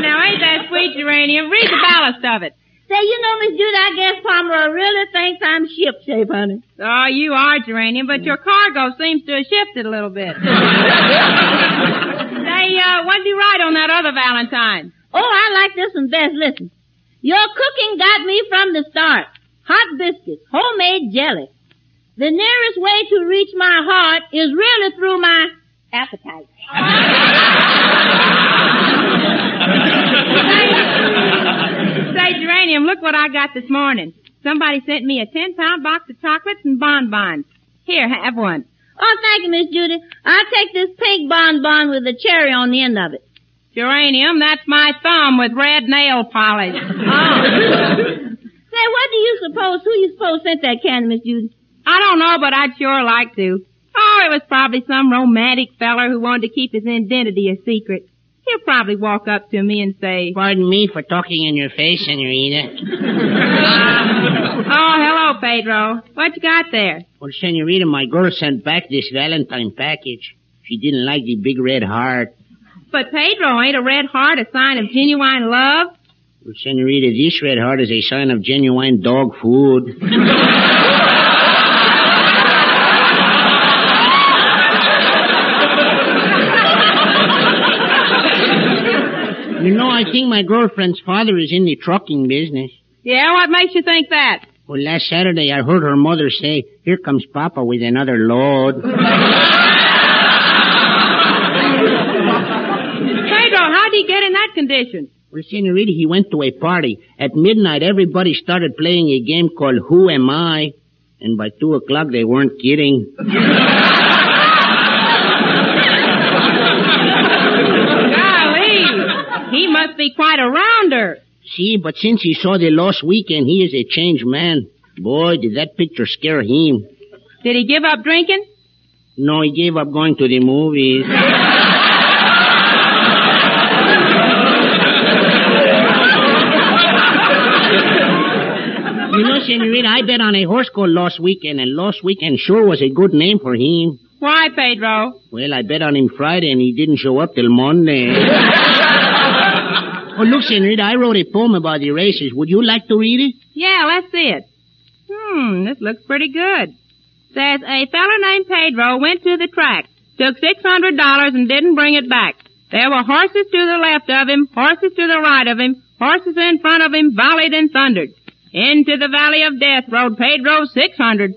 now ain't that sweet, Geranium? Read the ballast of it. Say, you know, Miss Judy, I guess Pomeroy really thinks I'm ship-shape, honey. Oh, you are, Geranium, but your cargo seems to have shifted a little bit. Say, uh, what did you write on that other Valentine? Oh, I like this one best. Listen. Your cooking got me from the start. Hot biscuits, homemade jelly. The nearest way to reach my heart is really through my appetite. Say, Geranium, look what I got this morning. Somebody sent me a ten pound box of chocolates and bonbons. Here, have one. Oh, thank you, Miss Judy. I'll take this pink bonbon with a cherry on the end of it. Geranium, that's my thumb with red nail polish. Oh. Say, what do you suppose, who you suppose sent that candy, Miss Judy? I don't know, but I'd sure like to. Oh, it was probably some romantic feller who wanted to keep his identity a secret. He'll probably walk up to me and say, Pardon me for talking in your face, Senorita. Oh, hello, Pedro. What you got there? Well, Senorita, my girl sent back this Valentine package. She didn't like the big red heart. But Pedro, ain't a red heart a sign of genuine love? Well, Senorita, this red heart is a sign of genuine dog food. I think my girlfriend's father is in the trucking business. Yeah, what makes you think that? Well, last Saturday I heard her mother say, here comes Papa with another load. Pedro, how'd he get in that condition? Well, Senorita, he went to a party. At midnight, everybody started playing a game called Who Am I? And by two o'clock, they weren't kidding. Golly, he must be quite a rounder. See, but since he saw the lost weekend, he is a changed man. Boy, did that picture scare him. Did he give up drinking? No, he gave up going to the movies. You know, Senorita, I bet on a horse called Lost Weekend, and Lost Weekend sure was a good name for him. Why, Pedro? Well, I bet on him Friday, and he didn't show up till Monday. Oh, look, Senorita, I wrote a poem about the erasers. Would you like to read it? Yeah, let's see it. Hmm, this looks pretty good. Says, a fellow named Pedro went to the track, took $600 and didn't bring it back. There were horses to the left of him, horses to the right of him, horses in front of him volleyed and thundered. Into the valley of death rode Pedro 600.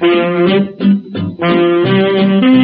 Thank you.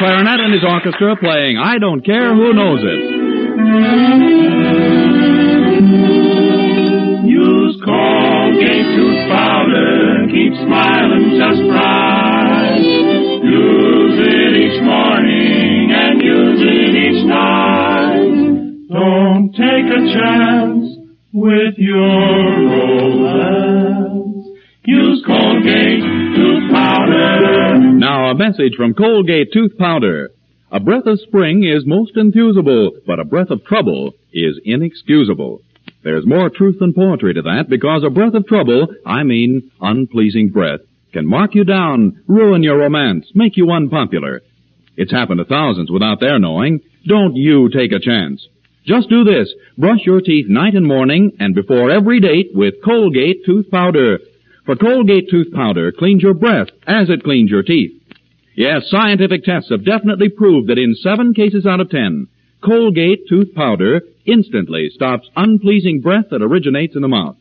Clarinet, and his orchestra playing I Don't Care Who Knows It. Use Colgate tooth powder, keep smiling just right. Use it each morning and use it each night. Don't take a chance Colgate Tooth Powder. A breath of spring is most enthusable, but a breath of trouble is inexcusable. There's more truth than poetry to that because a breath of trouble, I mean unpleasing breath, can mark you down, ruin your romance, make you unpopular. It's happened to thousands without their knowing. Don't you take a chance. Just do this. Brush your teeth night and morning and before every date with Colgate Tooth Powder. For Colgate Tooth Powder cleans your breath as it cleans your teeth. Yes, scientific tests have definitely proved that in seven cases out of ten, Colgate Tooth Powder instantly stops unpleasing breath that originates in the mouth.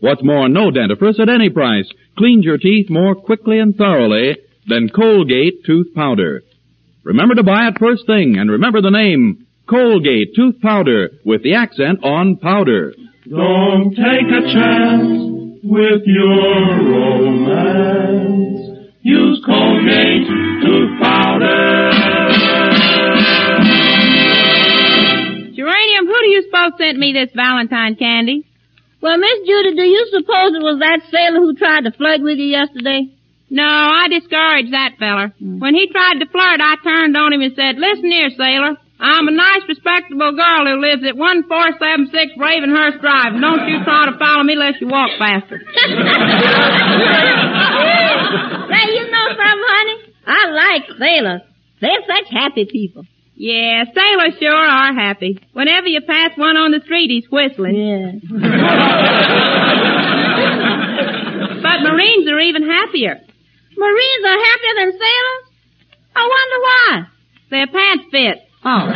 What's more, no dentifrice at any price cleans your teeth more quickly and thoroughly than Colgate Tooth Powder. Remember to buy it first thing and remember the name Colgate Tooth Powder with the accent on powder. Don't take a chance with your romance. Use Colgate tooth powder. Geranium, who do you suppose sent me this Valentine candy? Well, Miss Judy, do you suppose it was that sailor who tried to flirt with you yesterday? No, I discouraged that feller. Hmm. When he tried to flirt, I turned on him and said, Listen here, sailor. I'm a nice, respectable girl who lives at 1476 Ravenhurst Drive. Don't you try to follow me unless you walk faster. Say, you know something, honey? I like sailors. They're such happy people. Yeah, sailors sure are happy. Whenever you pass one on the street, he's whistling. Yeah. but Marines are even happier. Marines are happier than sailors? I wonder why. Their pants fit. Oh.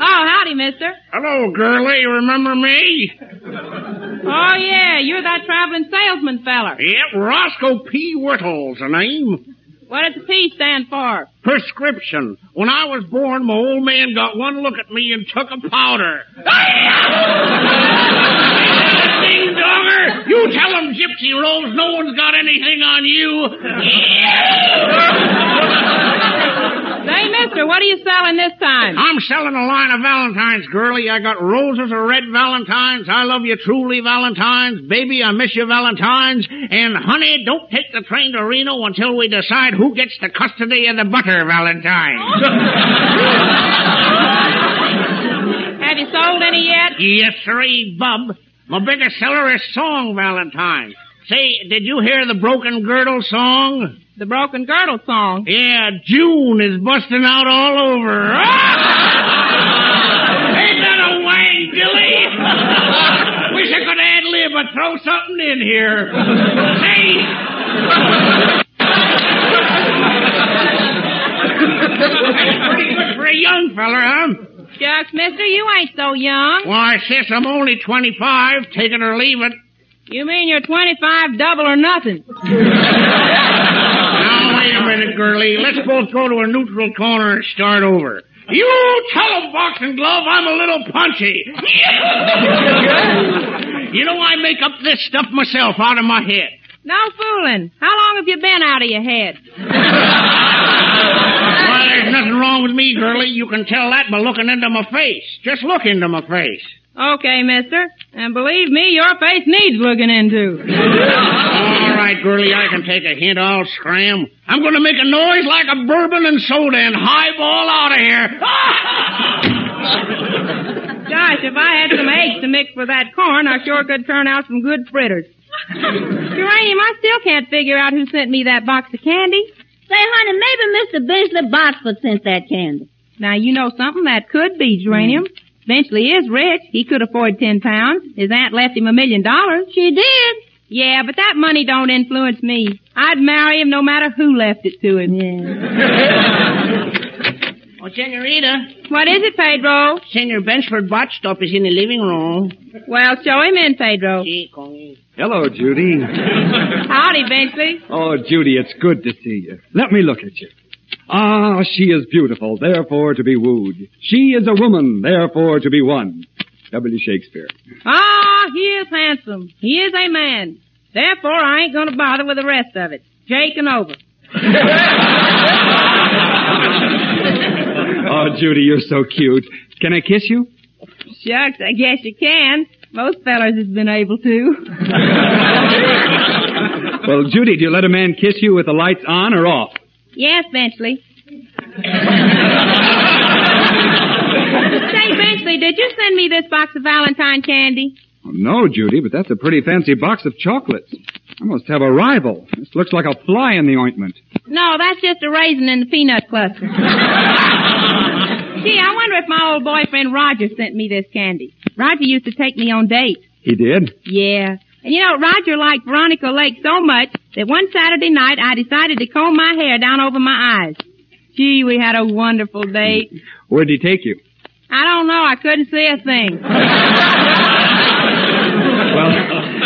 Oh, howdy, mister. Hello, girlie. You remember me? Oh, yeah, you're that traveling salesman feller. Yep, Roscoe P. Whittle's the name. What does the P stand for? Prescription. When I was born, my old man got one look at me and took a powder. Ding donger! You tell him, Gypsy Rose, no one's got anything on you. Say, mister, what are you selling this time? I'm selling a line of Valentines, girlie. I got roses of red Valentines. I love you truly, Valentines. Baby, I miss you, Valentines. And honey, don't take the train to Reno until we decide who gets the custody of the butter, Valentines. Have you sold any yet? yes, sirree, eh, bub. My biggest seller is Song Valentine. Say, did you hear the Broken Girdle song? The Broken Girdle song. Yeah, June is busting out all over. Ain't that a wang, Billy? Wish I could ad lib, but throw something in here. Say. pretty good for a young feller, huh? Shucks, mister, you ain't so young. Why, sis, I'm only 25. Take it or leave it. You mean you're 25 double or nothing? Now, wait a minute, girlie. Let's both go to a neutral corner and start over. You tell 'em, boxing glove, I'm a little punchy. you know, I make up this stuff myself out of my head. No fooling. How long have you been out of your head? Well, there's nothing wrong with me, girlie. You can tell that by looking into my face. Just look into my face. Okay, mister. And believe me, your face needs looking into. All right, girlie, I can take a hint. I'll scram. I'm going to make a noise like a bourbon and soda and highball out of here. Gosh, if I had some eggs to mix with that corn, I sure could turn out some good fritters. Geranium, I still can't figure out who sent me that box of candy. Say, honey, maybe Mr. Benchley Botsford sent that candy. Now, you know something? That could be, Geranium. Benchley is rich. He could afford ten pounds. His aunt left him a million dollars. She did. Yeah, but that money don't influence me. I'd marry him no matter who left it to him. Oh, Senorita. What is it, Pedro? Senor Benchford Botstop is in the living room. Well, show him in, Pedro. Sí, con él. Hello, Judy. Howdy, Benchley. Oh, Judy, it's good to see you. Let me look at you. Ah, she is beautiful, therefore to be wooed. She is a woman, therefore to be won. W. Shakespeare. Ah, he is handsome. He is a man. Therefore, I ain't gonna bother with the rest of it. Jake and over. Oh, Judy, you're so cute. Can I kiss you? Shucks, I guess you can. Most fellers has been able to. Well, Judy, do you let a man kiss you with the lights on or off? yes, Benchley. Say, Benchley, did you send me this box of Valentine candy? Oh, no, Judy, but that's a pretty fancy box of chocolates. I must have a rival. This looks like a fly in the ointment. No, that's just a raisin in the peanut cluster. Gee, I wonder if my old boyfriend Roger sent me this candy. Roger used to take me on dates. He did? Yeah. And you know, Roger liked Veronica Lake so much that one Saturday night I decided to comb my hair down over my eyes. Gee, we had a wonderful date. Where'd he take you? I don't know, I couldn't see a thing. Well,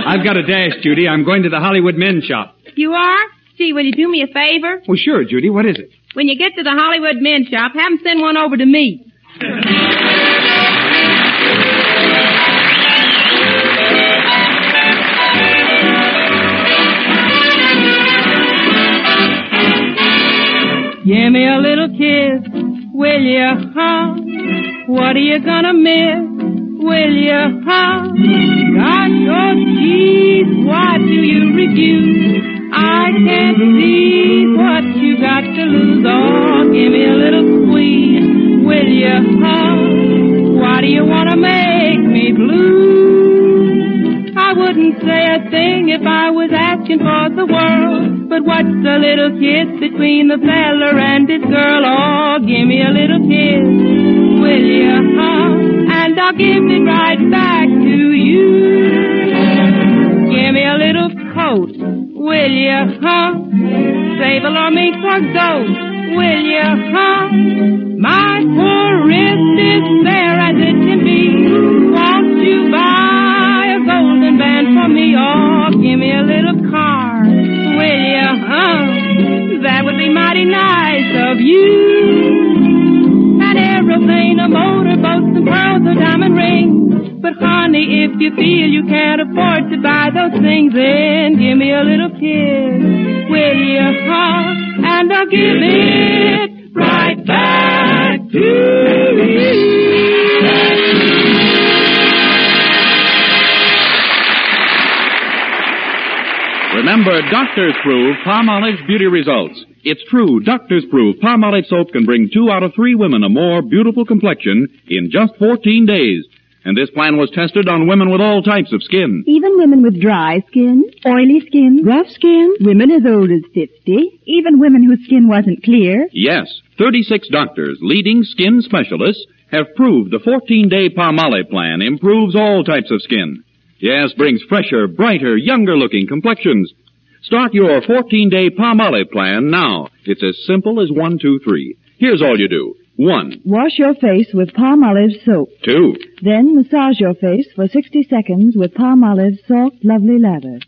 I've got a dash, Judy. I'm going to the Hollywood men's shop. You are? Gee, will you do me a favor? Well, sure, Judy. What is it? When you get to the Hollywood men's shop, have them send one over to me. Give me a little kiss, will you, huh? What are you gonna miss, will you, huh? Gosh, oh geez, why do you refuse? I can't see what you got to lose. Oh, give me a little squeeze, will you, huh? Why do you wanna make me blue? I wouldn't say a thing if I was asking for the world. But what's a little kiss between the feller and his girl? Oh, give me a little kiss, will you, huh? And I'll give it right back to you. Give me a little coat, will you, huh? Sable or mink or goat, will you, huh? My poor wrist is bare as it can be. Won't you buy a golden band for me? Oh, give me a little car, will you, huh? That would be mighty nice of you. An aeroplane, a motorboat, some pearls, a diamond ring. But honey, if you feel you can't afford to buy those things, then give me a little kiss, will you, huh? And I'll give it right back to you. Remember, doctors prove Palmolive's beauty results. It's true, doctors prove Palmolive soap can bring two out of three women a more beautiful complexion in just 14 days. And this plan was tested on women with all types of skin. Even women with dry skin, oily skin, rough skin, women as old as 50, even women whose skin wasn't clear. Yes, 36 doctors, leading skin specialists, have proved the 14-day Palmolive plan improves all types of skin. Yes, brings fresher, brighter, younger-looking complexions. Start your 14-day Palmolive plan now. It's as simple as one, two, three. Here's all you do. One, Wash your face with Palmolive soap. two, Then massage your face for 60 seconds with Palmolive soft, lovely lather.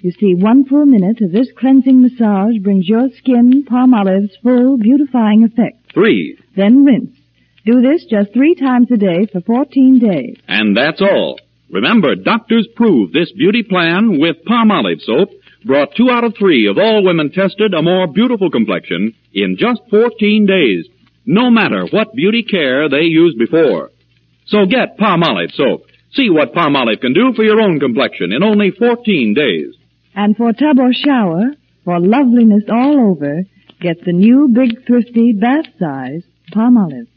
You see, one full minute of this cleansing massage brings your skin Palmolive's full beautifying effect. three, Then rinse. Do this just three times a day for 14 days. and that's all. Remember, doctors prove this beauty plan with Palmolive soap brought two out of three of all women tested a more beautiful complexion in just 14 days, no matter what beauty care they used before. So get Palmolive soap. See what Palmolive can do for your own complexion in only 14 days. And for tub or shower, for loveliness all over, get the new Big Thrifty bath size Palmolive.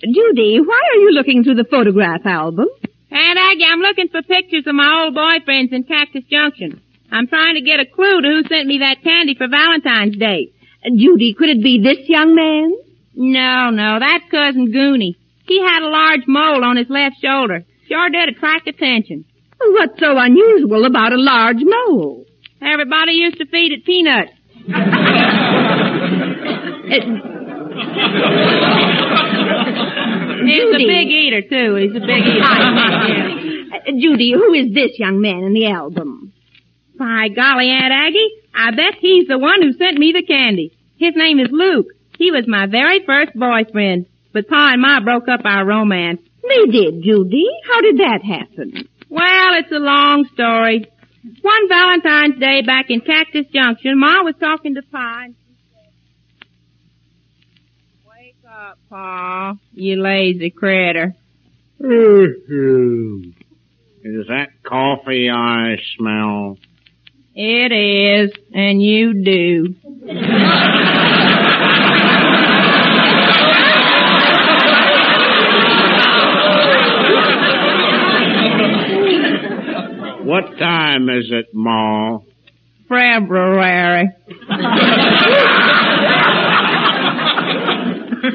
Judy, why are you looking through the photograph album? Aunt Aggie, I'm looking for pictures of my old boyfriends in Cactus Junction. I'm trying to get a clue to who sent me that candy for Valentine's Day. Judy, could it be this young man? No, no, that's Cousin Goonie. He had a large mole on his left shoulder. Sure did attract attention. What's so unusual about a large mole? Everybody used to feed it peanuts. Uh, Judy. a big eater, too. He's a big eater. Uh, Judy, who is this young man in the album? By golly, Aunt Aggie, I bet he's the one who sent me the candy. His name is Luke. He was my very first boyfriend. But Pa and Ma broke up our romance. They did, Judy. How did that happen? Well, it's a long story. One Valentine's Day back in Cactus Junction, Ma was talking to Pa and she said, Wake up, Pa, you lazy critter. Mm-hmm. Is that coffee I smell? It is, and you do. What time is it, Ma? February.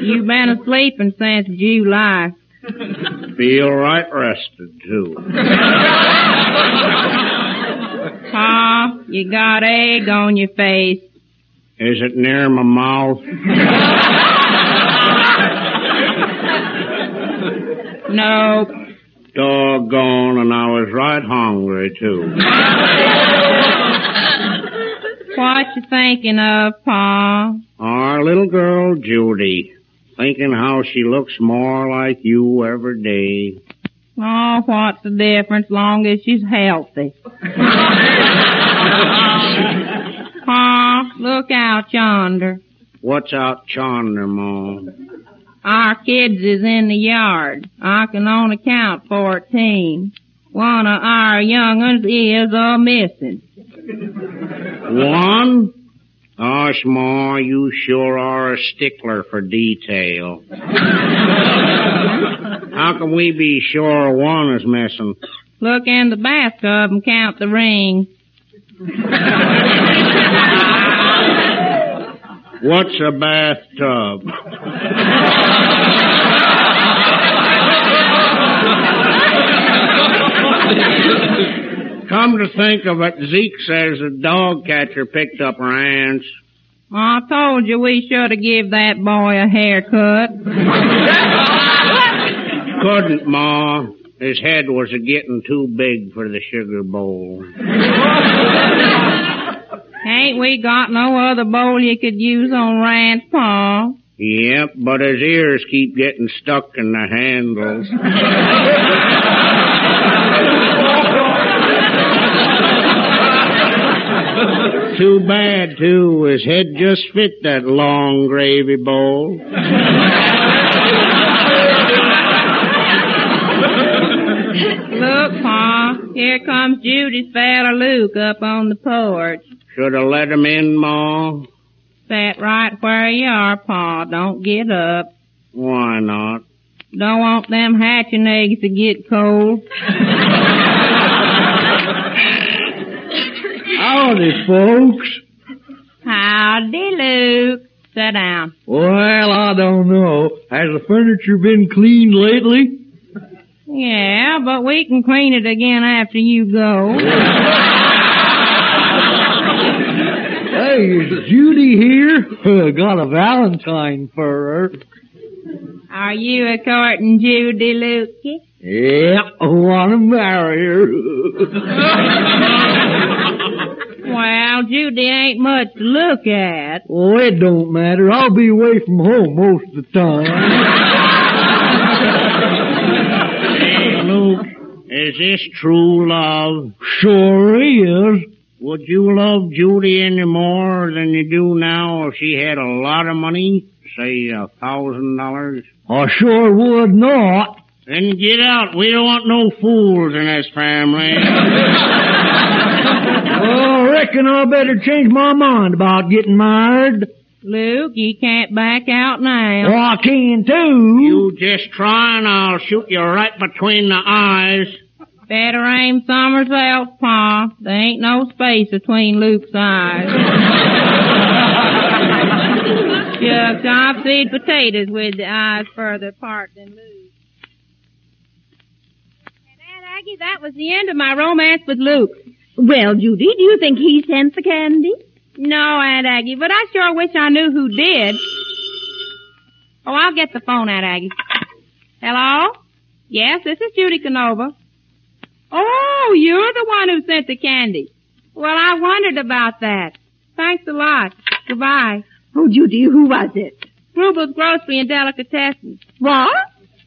You've been asleeping since July. Feel right rested, too. Pa, you got egg on your face. Is it near my mouth? No. Doggone, and I was right hungry, too. What you thinking of, Pa? Our little girl, Judy. Thinking how she looks more like you every day. Oh, what's the difference long as she's healthy? Pa, look out yonder. What's out yonder, Ma? Our kids is in the yard. I can only count fourteen. One of our young uns is a missing. One? Gosh, Ma, you sure are a stickler for detail. How can we be sure one is missing? Look in the bathtub and count the rings. What's a bathtub? Come to think of it, Zeke says the dog catcher picked up her ants. I told you we should have give that boy a haircut. Couldn't, Ma. His head was a getting too big for the sugar bowl. Ain't we got no other bowl you could use on Rand's Pa? Yep, but his ears keep getting stuck in the handles. Too bad, too. His head just fit that long gravy bowl. Look, Pa, here comes Judy's fella Luke up on the porch. Should have let him in, Ma. Sat right where you are, Pa. Don't get up. Why not? Don't want them hatching eggs to get cold. Howdy, folks. Howdy, Luke. Sit down. Well, I don't know. Has the furniture been cleaned lately? Yeah, but we can clean it again after you go. Hey, is Judy here? Got a Valentine for her. Are you a courting Judy, Lukey? Yeah, oh, I want to marry her. Well, Judy ain't much to look at. oh, it don't matter. I'll be away from home most of the time. Hey, Luke, is this true love? Sure is. Would you love Judy any more than you do now if she had a lot of money? Say a thousand dollars? I sure would not. Then get out. We don't want no fools in this family. Oh, I reckon I better change my mind about getting married. Luke, you can't back out now. Oh, I can too. You just try and I'll shoot you right between the eyes. Better aim somewhere else, Pa. There ain't no space between Luke's eyes. Just I've seen potatoes with the eyes further apart than Luke's. And Aunt Aggie, that was the end of my romance with Luke. Well, Judy, do you think he sent the candy? No, Aunt Aggie, but I sure wish I knew who did. Oh, I'll get the phone, Aunt Aggie. Hello? Yes, this is Judy Canova. Oh, you're the one who sent the candy. Well, I wondered about that. Thanks a lot. Goodbye. Oh, Judy, who was it? Rubel's Grocery and Delicatessen. What?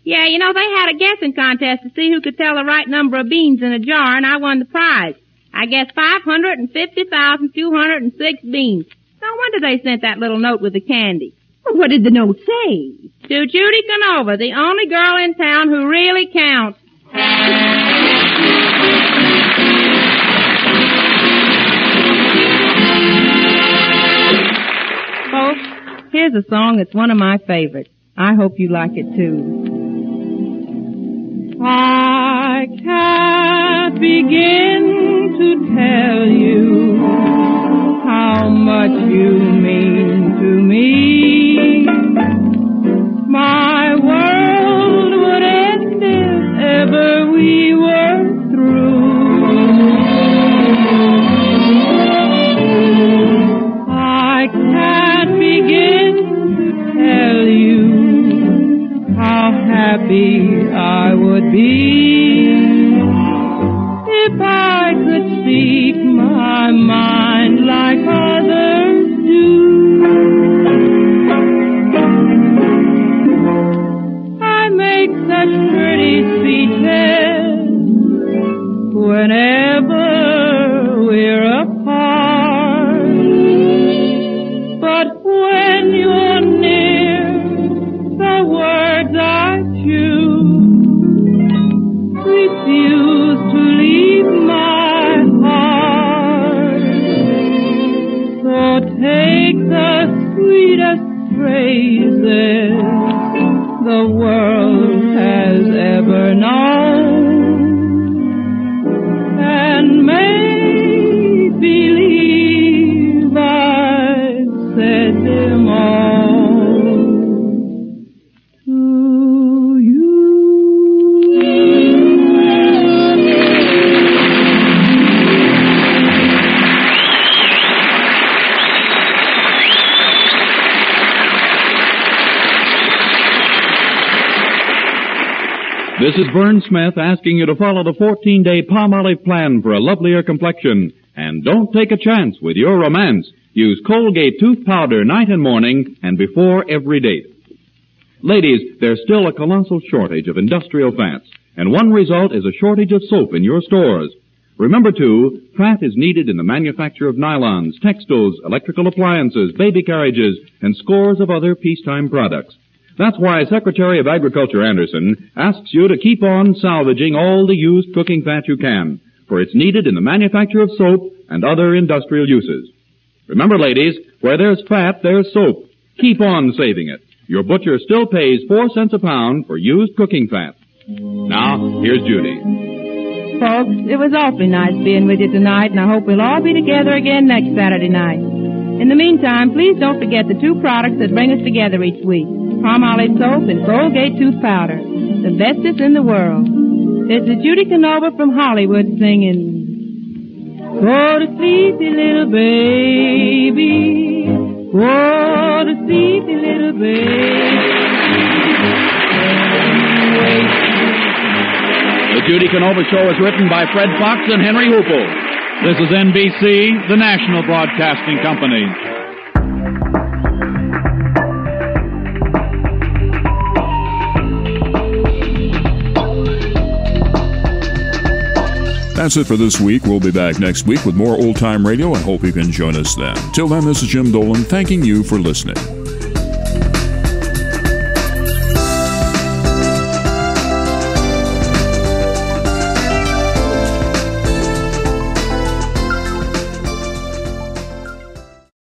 Yeah, you know, they had a guessing contest to see who could tell the right number of beans in a jar, and I won the prize. I guess 550,206 beans. No wonder they sent that little note with the candy. What did the note say? To Judy Canova, the only girl in town who really counts. Folks, here's a song that's one of my favorites. I hope you like it too. I can't begin to tell you how much you mean to me. My world would end if ever we were through. I can't begin to tell you how happy I would be speak my mind the world Is Verne Smith asking you to follow the 14-day Palmolive plan for a lovelier complexion. And don't take a chance with your romance. Use Colgate tooth powder night and morning and before every date. Ladies, there's still a colossal shortage of industrial fats, and one result is a shortage of soap in your stores. Remember too, fat is needed in the manufacture of nylons, textiles, electrical appliances, baby carriages, and scores of other peacetime products. That's why Secretary of Agriculture Anderson asks you to keep on salvaging all the used cooking fat you can, for it's needed in the manufacture of soap and other industrial uses. Remember, ladies, where there's fat, there's soap. Keep on saving it. Your butcher still pays four cents a pound for used cooking fat. Now, here's Judy. Folks, it was awfully nice being with you tonight, and I hope we'll all be together again next Saturday night. In the meantime, please don't forget the two products that bring us together each week. Palmolive soap and Colgate tooth powder. The bestest in the world. This is Judy Canova from Hollywood singing. Go to sleepy little baby. Go to sleepy little baby. The Judy Canova Show is written by Fred Fox and Henry Hoople. This is NBC, the national broadcasting company. That's it for this week. We'll be back next week with more old time radio and hope you can join us then. Till then, this is Jim Dolan thanking you for listening.